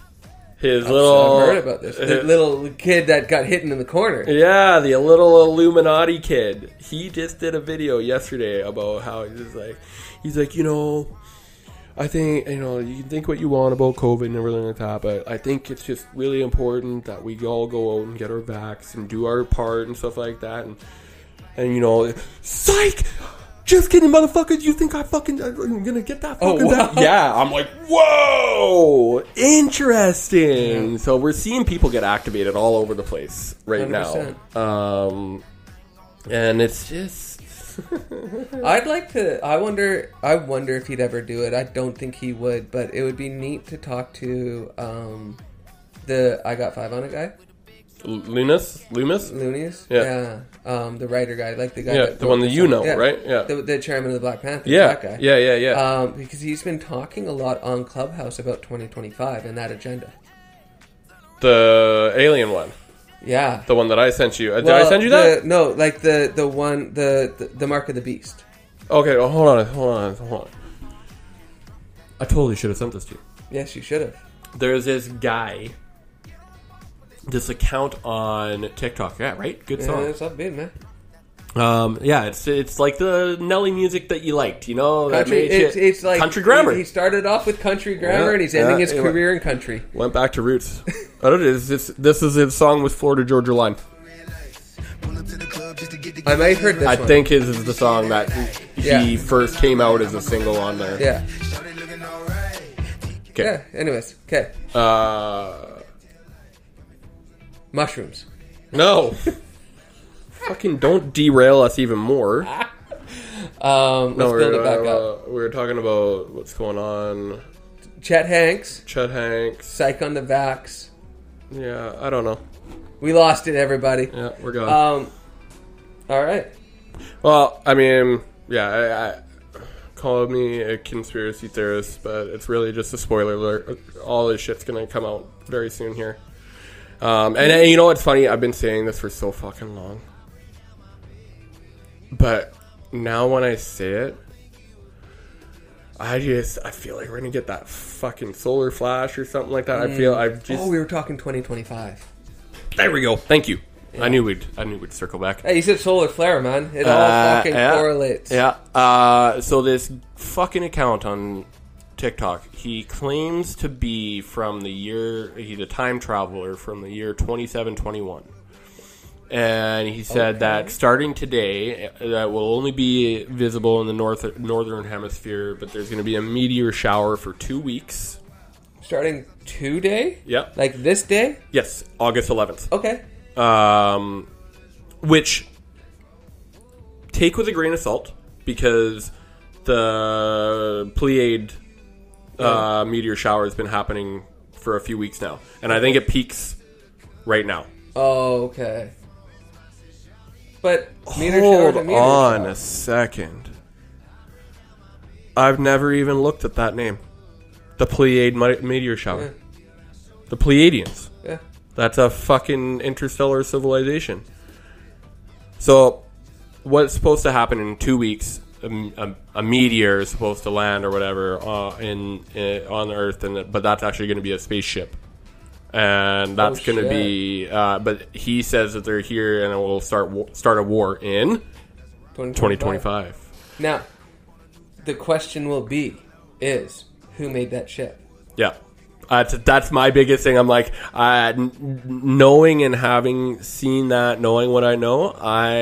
his little. I've heard about this. The little kid that got hidden in the corner. Yeah, the little Illuminati kid. He just did a video yesterday about how he's like, he's like, you know, I think you know you can think what you want about COVID and everything like that, but I think it's just really important that we all go out and get our vax and do our part and stuff like that, and and you know, psych. Just kidding, motherfuckers! You think I fucking I'm gonna get that Oh, fucking wow. vac- Yeah, I'm like, whoa, interesting. So we're seeing people get activated all over the place right 100%. now. Um, and it's just *laughs* I'd like to. I wonder. I wonder if he'd ever do it. I don't think he would, but it would be neat to talk to um, the I got five on it guy, Lunas, Loomis. Loonies. Yeah. Um, the writer guy, like the guy. Yeah, the one that you know, right? Yeah. The, the chairman of the Black Panthers. Yeah, That guy. yeah, yeah, yeah. Um, because he's been talking a lot on Clubhouse about 2025 and that agenda. the alien one, Yeah. the one that I sent you. Uh, Did Well, I send you the- that? No, like the the one the the, the mark of the beast. Okay, well, hold on, hold on, hold on. I totally should have sent this to you. Yes, you should have. There's this guy, this account on TikTok. Yeah, right. Good Yeah, song. it's upbeat, man. Um, yeah, it's it's like the Nelly music that you liked, you know. Country, it's, it's like country grammar. He, he started off with country grammar, Yeah, and he's ending yeah, his career in country. Went back to roots. I don't know. This, this, this is his song with Florida Georgia Line. I might have heard this I one. think his is the song that he Yeah. first came out as a single on there. Yeah. Okay. Yeah. Anyways, okay. Uh, Mushrooms. no. *laughs* Fucking don't derail us even more. *laughs* Um, No, let's build we're, it back uh, up. we were talking about what's going on. Chet Hanks, Chet Hanks. Psych on the Vax. Yeah, I don't know. We lost it, everybody. Yeah, we're gone. Um. All right. Well, I mean, yeah, I, I call me a conspiracy theorist, but it's really just a spoiler alert. All this shit's gonna come out very soon here. Um, and, and you know what's funny? I've been saying this for so fucking long, but now when I say it, I just I feel like we're gonna get that fucking solar flash or something like that. I feel I've just Oh, we were talking 2025. there we go. Thank you. I knew we'd I knew we'd circle back. Hey, you said solar flare, man. It all Uh, fucking yeah. correlates. Yeah. Uh, so this fucking account on TikTok, he claims to be from the year. He's a time traveler from the year twenty seven twenty one. And he said Okay. that starting today, that will only be visible in the north northern hemisphere, but there's going to be a meteor shower for two weeks. Starting today? Yep. Like this day? Yes, August 11th. Okay. um, which take with a grain of salt because the Pleiade uh, meteor shower has been happening for a few weeks now, and I think it peaks right now. Oh, okay. But meteor Hold to meteor on a second. I've never even looked at that name. The Pleiade meteor shower. Yeah. The Pleiadians. Yeah. That's a fucking interstellar civilization. So, what's supposed to happen in two weeks? A, a, a meteor is supposed to land or whatever uh, in, in on Earth, and but that's actually going to be a spaceship, and that's going to be. Uh, but he says that they're here and it will start wa- start a war in 2025. Now, the question will be: Is who made that ship? Yeah, That's that's my biggest thing. I'm like, uh, n- knowing and having seen that, knowing what I know, I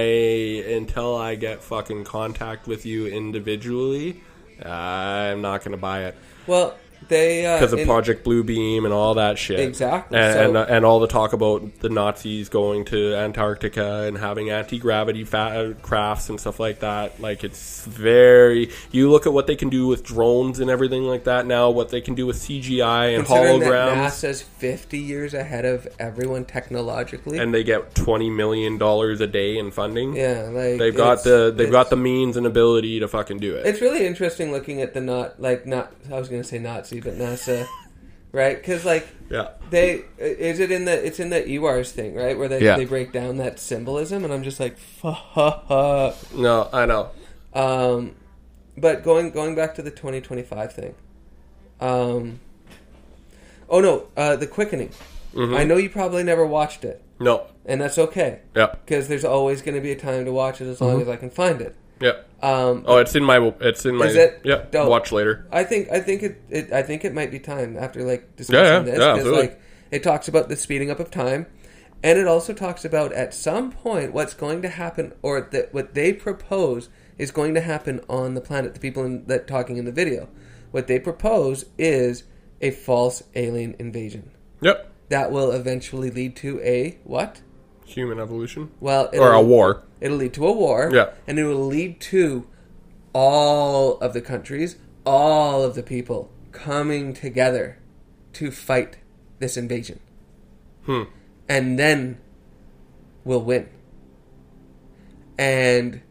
until I get fucking contact with you individually, I'm not gonna buy it Well, they uh, because of in- Project Bluebeam and all that shit. Exactly, and so- and, uh, and all the talk about the Nazis going to Antarctica and having anti gravity fa- crafts and stuff like that. Like it's very. You look at what they can do with drones and everything like that now. What they can do with CGI and holograms. NASA's 50 years ahead of everyone technologically. and they get twenty million dollars a day in funding. yeah, like they've got the they've got the means and ability to fucking do it. It's really interesting looking at the not like not. I was gonna say Nazi, but NASA, right? Because like yeah, they is it in the it's in the Ewars thing, right? Where they Yeah. they break down that symbolism, and I'm just like, fuck. no, I know. Um, but going going back to the 2025 thing. Um. Oh no, uh, the quickening. Mm-hmm. I know you probably never watched it, No, and that's okay yeah, because there's always going to be a time to watch it as Mm-hmm. long as I can find it. Yeah. Um, Oh, it's in my it's in my Is it? yeah. Dope. Watch later. I think I think it, it I think it might be time after like discussing Yeah, yeah, this yeah, absolutely. like it talks about the speeding up of time, and it also talks about at some point what's going to happen or that what they propose is going to happen on the planet. The people in, that talking in the video, what they propose is a false alien invasion Yep. that will eventually lead to a what? Human evolution Well, or a war. It'll lead to a war. Yeah. And it will lead to all of the countries, all of the people coming together to fight this invasion. Hmm. And then we'll win. And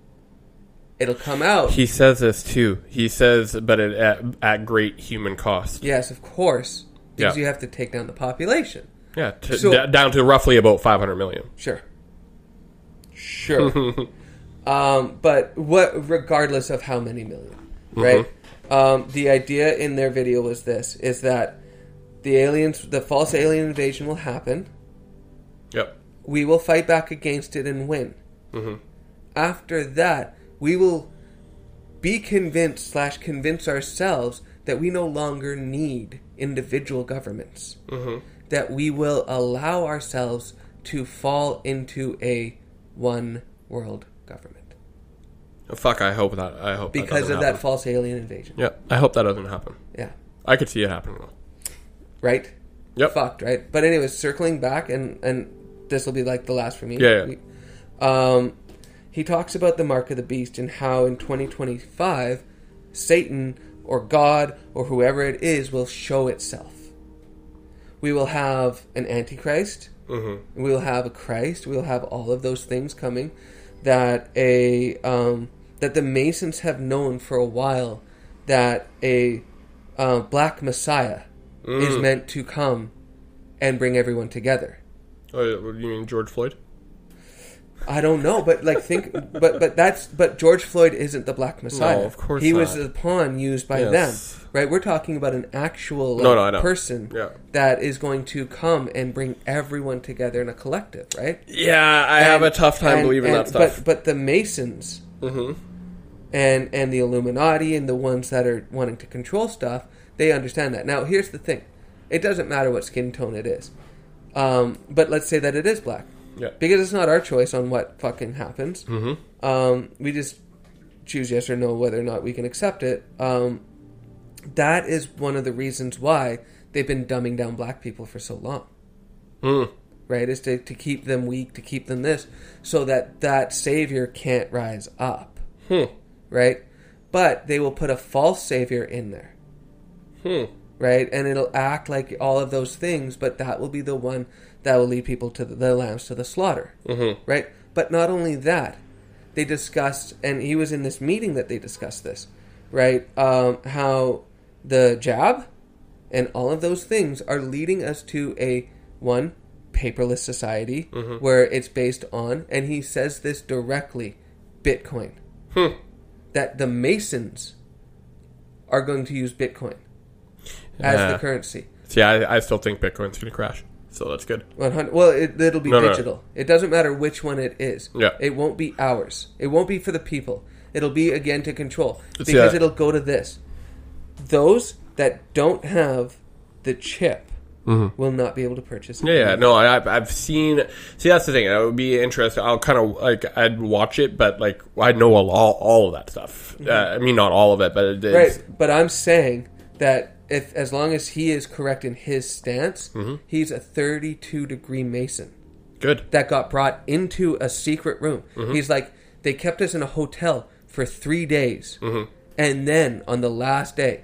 it'll come out. He says this too. He says, but it, at at great human cost. yes, of course. Because Yeah. you have to take down the population. Yeah, to, So- d- down to roughly about five hundred million. Sure. Sure. *laughs* um, but what, regardless of how many 1000000 right? Um, the idea in their video was this: is that the aliens, the false alien invasion will happen. Yep. We will fight back against it and win. After that, we will be convinced slash convince ourselves that we no longer need individual governments. That we will allow ourselves to fall into a one world government Fuck. I hope that. I hope because doesn't of that false alien invasion. Yeah, I hope that doesn't happen. Yeah, I could see it happening though. right. Yep. Fucked, right? But anyways, circling back, and and this will be like the last for me. Yeah, yeah. We- Um, he talks about the mark of the beast and how in 2025, Satan or God or whoever it is will show itself. We will have an antichrist. Mm-hmm. We will have a Christ. We will have all of those things coming. That a um, that the Masons have known for a while that a uh, black Messiah is Mm. meant to come and bring everyone together. Oh, you mean George Floyd? I don't know, but like think, but but that's but George Floyd isn't the Black Messiah. No, of course he was not. the pawn used by Yes. them, right? We're talking about an actual like, No, no, person Yeah. that is going to come and bring everyone together in a collective, right? Yeah, I have a tough time and- believing and- that stuff. But but the Masons mm-hmm. and and the Illuminati and the ones that are wanting to control stuff, they understand that. Now, here's the thing: it doesn't matter what skin tone it is, um, but let's say that it is black, Yeah. because it's not our choice on what fucking happens. Mm-hmm. Um, we just choose yes or no whether or not we can accept it. Um, that is one of the reasons why they've been dumbing down black people for so long Mm. right? Is to, to keep them weak, to keep them this, so that that savior can't rise up, Hmm. right? But they will put a false savior in there, Hmm. right? And it'll act like all of those things, but that will be the one that will lead people to the, the lambs to the slaughter, Mm-hmm. right? But not only that, they discussed, and he was in this meeting that they discussed this, right? Um, how the jab and all of those things are leading us to a one paperless society where it's based on, and he says this directly, Bitcoin. Hmm. That the Masons are going to use Bitcoin as Yeah. the currency. See, I, I still think Bitcoin's going to crash. So that's good. 100 well it, it'll be No, no, digital it doesn't matter which one it is Yeah. it won't be ours it won't be for the people it'll be again to control It's- because yeah. it'll go to this those that don't have the chip will not be able to purchase. it. Yeah, yeah, no, I, I've- I've seen. See, that's the thing. It would be interesting. I'll kind of like I'd watch it, but like I know all all of that stuff. Uh, I mean, not all of it, but it, it's, Right, but I'm saying that if as long as he is correct in his stance, Mm-hmm. he's a 32 degree Mason good. that got brought into a secret room. Mm-hmm. He's like, they kept us in a hotel for three days, Mm-hmm. and then on the last day,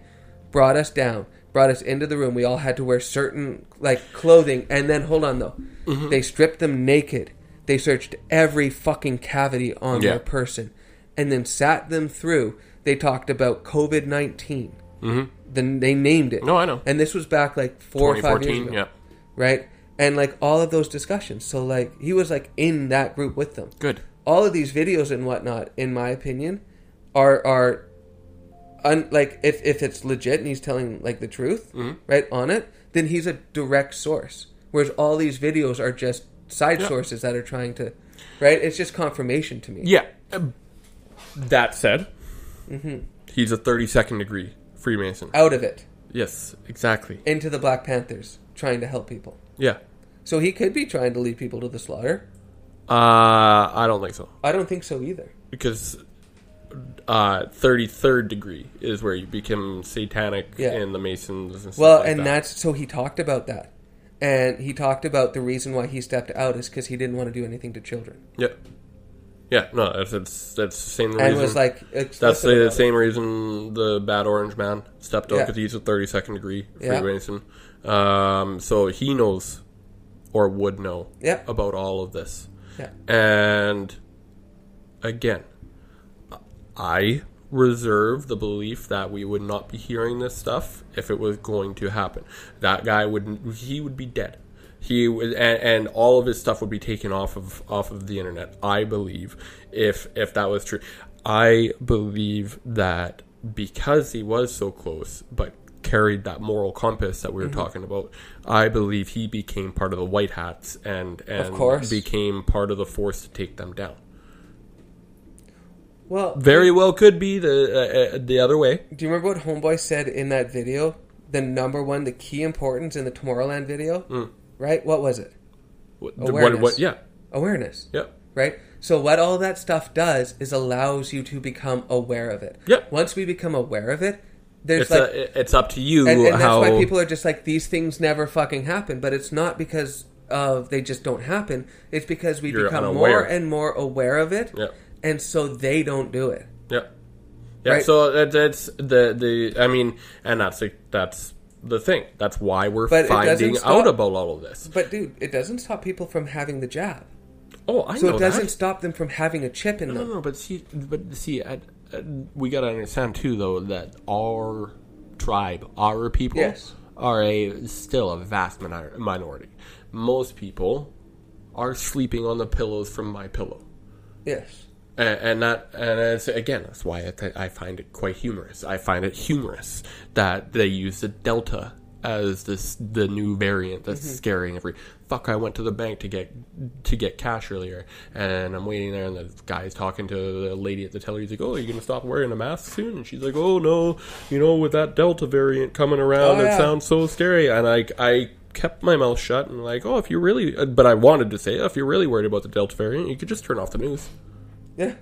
brought us down, brought us into the room. We all had to wear certain like clothing, and then hold on though, Mm-hmm. they stripped them naked. They searched every fucking cavity on Yeah. their person, and then sat them through. They talked about COVID 19 Mm-hmm. Then they named it. No, I know. And this was back like four or five years ago Yeah, right? And like all of those discussions. So like he was like in that group with them. good. All of these videos and whatnot, in my opinion, are are un, like if if it's legit and he's telling like the truth, Mm-hmm. right on it, then he's a direct source. Whereas all these videos are just side Yeah. sources that are trying to, right? It's just confirmation to me. Yeah. Um, That said, Mm-hmm. he's a thirty-second degree Freemason. Out of it Yes, exactly. into the Black Panthers, trying to help people. Yeah. So he could be trying to lead people to the slaughter. Uh, I don't think so I don't think so either. because uh, thirty-third degree is where you become satanic Yeah. in the Masons. And stuff Well, like and that. that's so he talked about that, and he talked about the reason why he stepped out is because he didn't want to do anything to children, Yeah. Yeah, no, that's that's, that's the same reason. and was like that's explicit the, same reason the bad orange man stepped Yeah. because he's a thirty second degree Yeah. Freemason. Um, so he knows or would know Yeah. about all of this. Yeah. And again, I reserve the belief that we would not be hearing this stuff if it was going to happen. That guy would he would be dead. He and, and all of his stuff would be taken off of off of the internet. I believe if if that was true, I believe that because he was so close, but carried that moral compass that we Mm-hmm. were talking about. I believe he became part of the White Hats and and became part of the force to take them down. Well, Very well could be the uh, uh, the other way. do you remember what Homeboy said in that video? The number one, the key importance in the Tomorrowland video, right? What was it? What, Awareness. what, what, yeah, Awareness, yeah, right? So what all that stuff does is allows you to become aware of it. Yep. Once we become aware of it, there's it's like a, it's up to you and, and that's how. why people are just like these things never fucking happen but it's not because of they just don't happen it's because we You're become unaware. more and more aware of it Yeah. and so they don't do it yeah, yeah. Right. So that's the the. I mean, and that's the, that's the thing. That's why we're But finding stop- out about all of this. but dude it doesn't stop people from having the jab Oh, I so know So it doesn't that. stop them from having a chip in No, them no, but see, but see, I, I, we gotta understand too, though, that our tribe, our people, Yes. are a still a vast minor- minority. Most people are sleeping on the pillows from my pillow, yes and, and that, and it's, again, that's why I, I find it quite humorous. I find it humorous that they use the Delta as this the new variant that's mm-hmm. scaring every fuck I went to the bank to get to get cash earlier. And I'm waiting there and the guy's talking to the lady at the teller. He's like oh are you gonna stop wearing a mask soon? And she's like oh no you know with that Delta variant coming around Oh, it yeah. sounds so scary. And I I kept my mouth shut and like oh if you really but I wanted to say oh, if you're really worried about the Delta variant you could just turn off the news yeah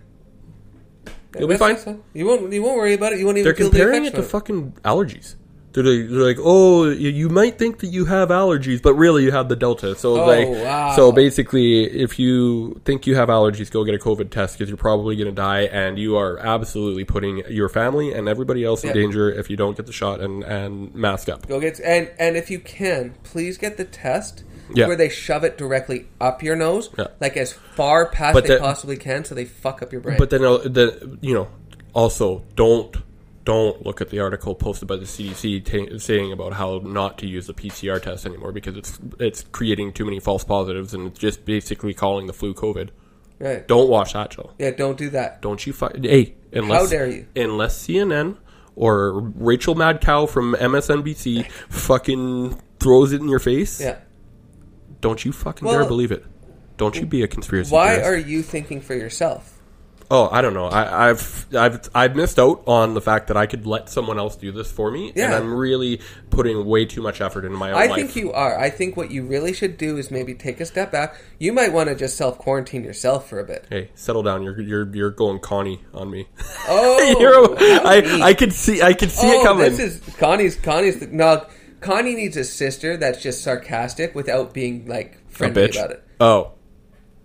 You'll be fine. you won't you won't worry about it you won't even They're feel the comparing it to fucking allergies. They're like, they're like, oh, you, you might think that you have allergies, but really you have the Delta. So Oh, like, wow. so basically, if you think you have allergies, go get a COVID test because you're probably going to die, and you are absolutely putting your family and everybody else Yeah. in danger if you don't get the shot and and mask up. Go get and and if you can, please get the test Yeah. where they shove it directly up your nose, Yeah. like as far past But they the- possibly can, so they fuck up your brain. But then, uh, the you know, also don't don't look at the article posted by the CDC ta saying about how not to use the PCR test anymore because it's it's creating too many false positives and it's just basically calling the flu COVID. right? Don't watch that show. yeah, don't do that. Don't you? Fi- hey, unless How dare you. Unless CNN or Rachel Madcow from MSNBC *laughs* fucking throws it in your face. Yeah. Don't you fucking Well, dare believe it. Don't you be a conspiracy Why theorist. are you thinking for yourself? Oh, I don't know. I, I've I've I've missed out on the fact that I could let someone else do this for me, and I'm really putting way too much effort into my own I life. think you are. I think what you really should do is maybe take a step back. You might want to just self quarantine yourself for a bit. hey, settle down. You're you're you're going Connie on me. Oh, *laughs* You're- I. I could see I could see it oh, coming. this is Connie's. Connie's the, no. Connie needs a sister that's just sarcastic without being like friendly about it. Oh,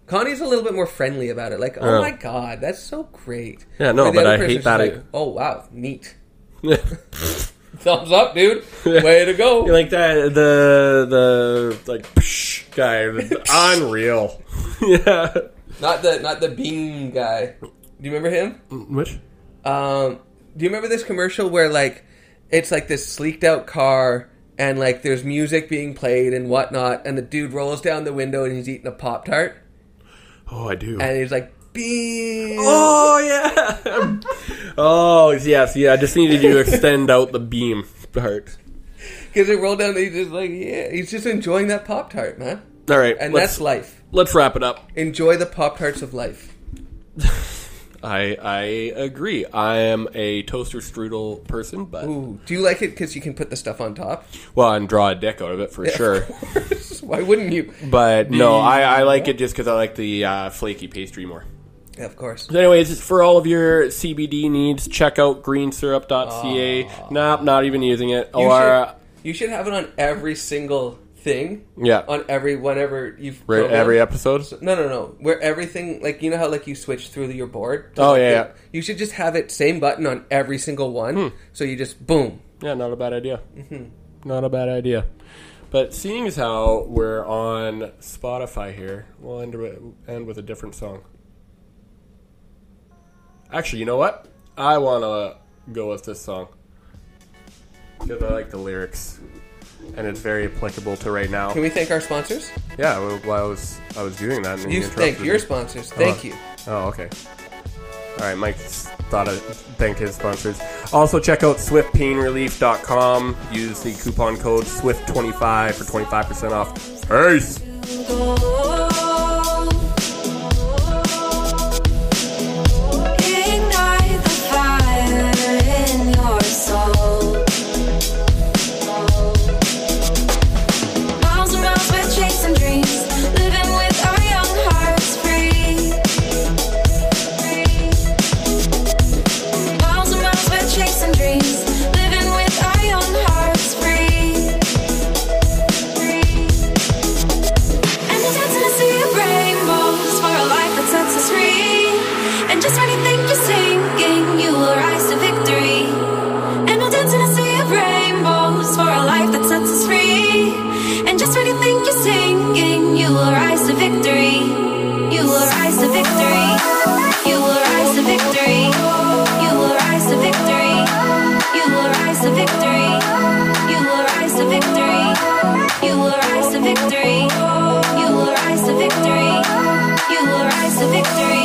Connie's a little bit more friendly about it. Like, oh my god, that's so great. Yeah, no, the but other I hate person's that just I- Like, oh wow, neat. *laughs* Thumbs up, dude. Way to go. You're like that the the like psh guy, *laughs* unreal. *laughs* yeah. not the not the bean guy. Do you remember him? Which? Um, do you remember this commercial where like it's like this sleeked out car and like there's music being played and whatnot, and the dude rolls down the window and he's eating a pop tart Oh, I do. and he's like bean. Oh yeah. *laughs* oh yes, yeah. I just needed you to extend out the beam part. Because it rolled down, and he's just like, yeah, he's just enjoying that Pop Tart, man. All right, And that's life. let's wrap it up. Enjoy the Pop Tarts of life. *laughs* I I agree. I am a toaster strudel person, but Ooh, do you like it because you can put the stuff on top? well, and draw a dick out of it for sure. Why wouldn't you? But no, I, I like it just because I like the uh, flaky pastry more. Yeah, of course. So anyways, for all of your CBD needs, check out greensyrup.ca. Nope, not even using it. You, or should, uh, you should have it on every single thing. Yeah. On every whenever you've re- programmed. every episode. No, no, no. Where everything like you know how like you switch through your board. Oh, yeah, yeah. You should just have it same button on every single one. Hmm. So you just boom. Yeah, not a bad idea. Not a bad idea. But seeing as how we're on Spotify here, we'll end with, end with a different song. Actually, you know what? I want to go with this song because I like the lyrics, and it's very applicable to right now. Can we thank our sponsors? Yeah, well, while I was I was doing that, and You interrupted thank me. your sponsors. Oh, thank you. Oh, okay. All right, Mike thought I thank his sponsors. Also, check out swiftpainrelief.com. Use the coupon code SWIFT25 for 25% off. Peace! It's a victory.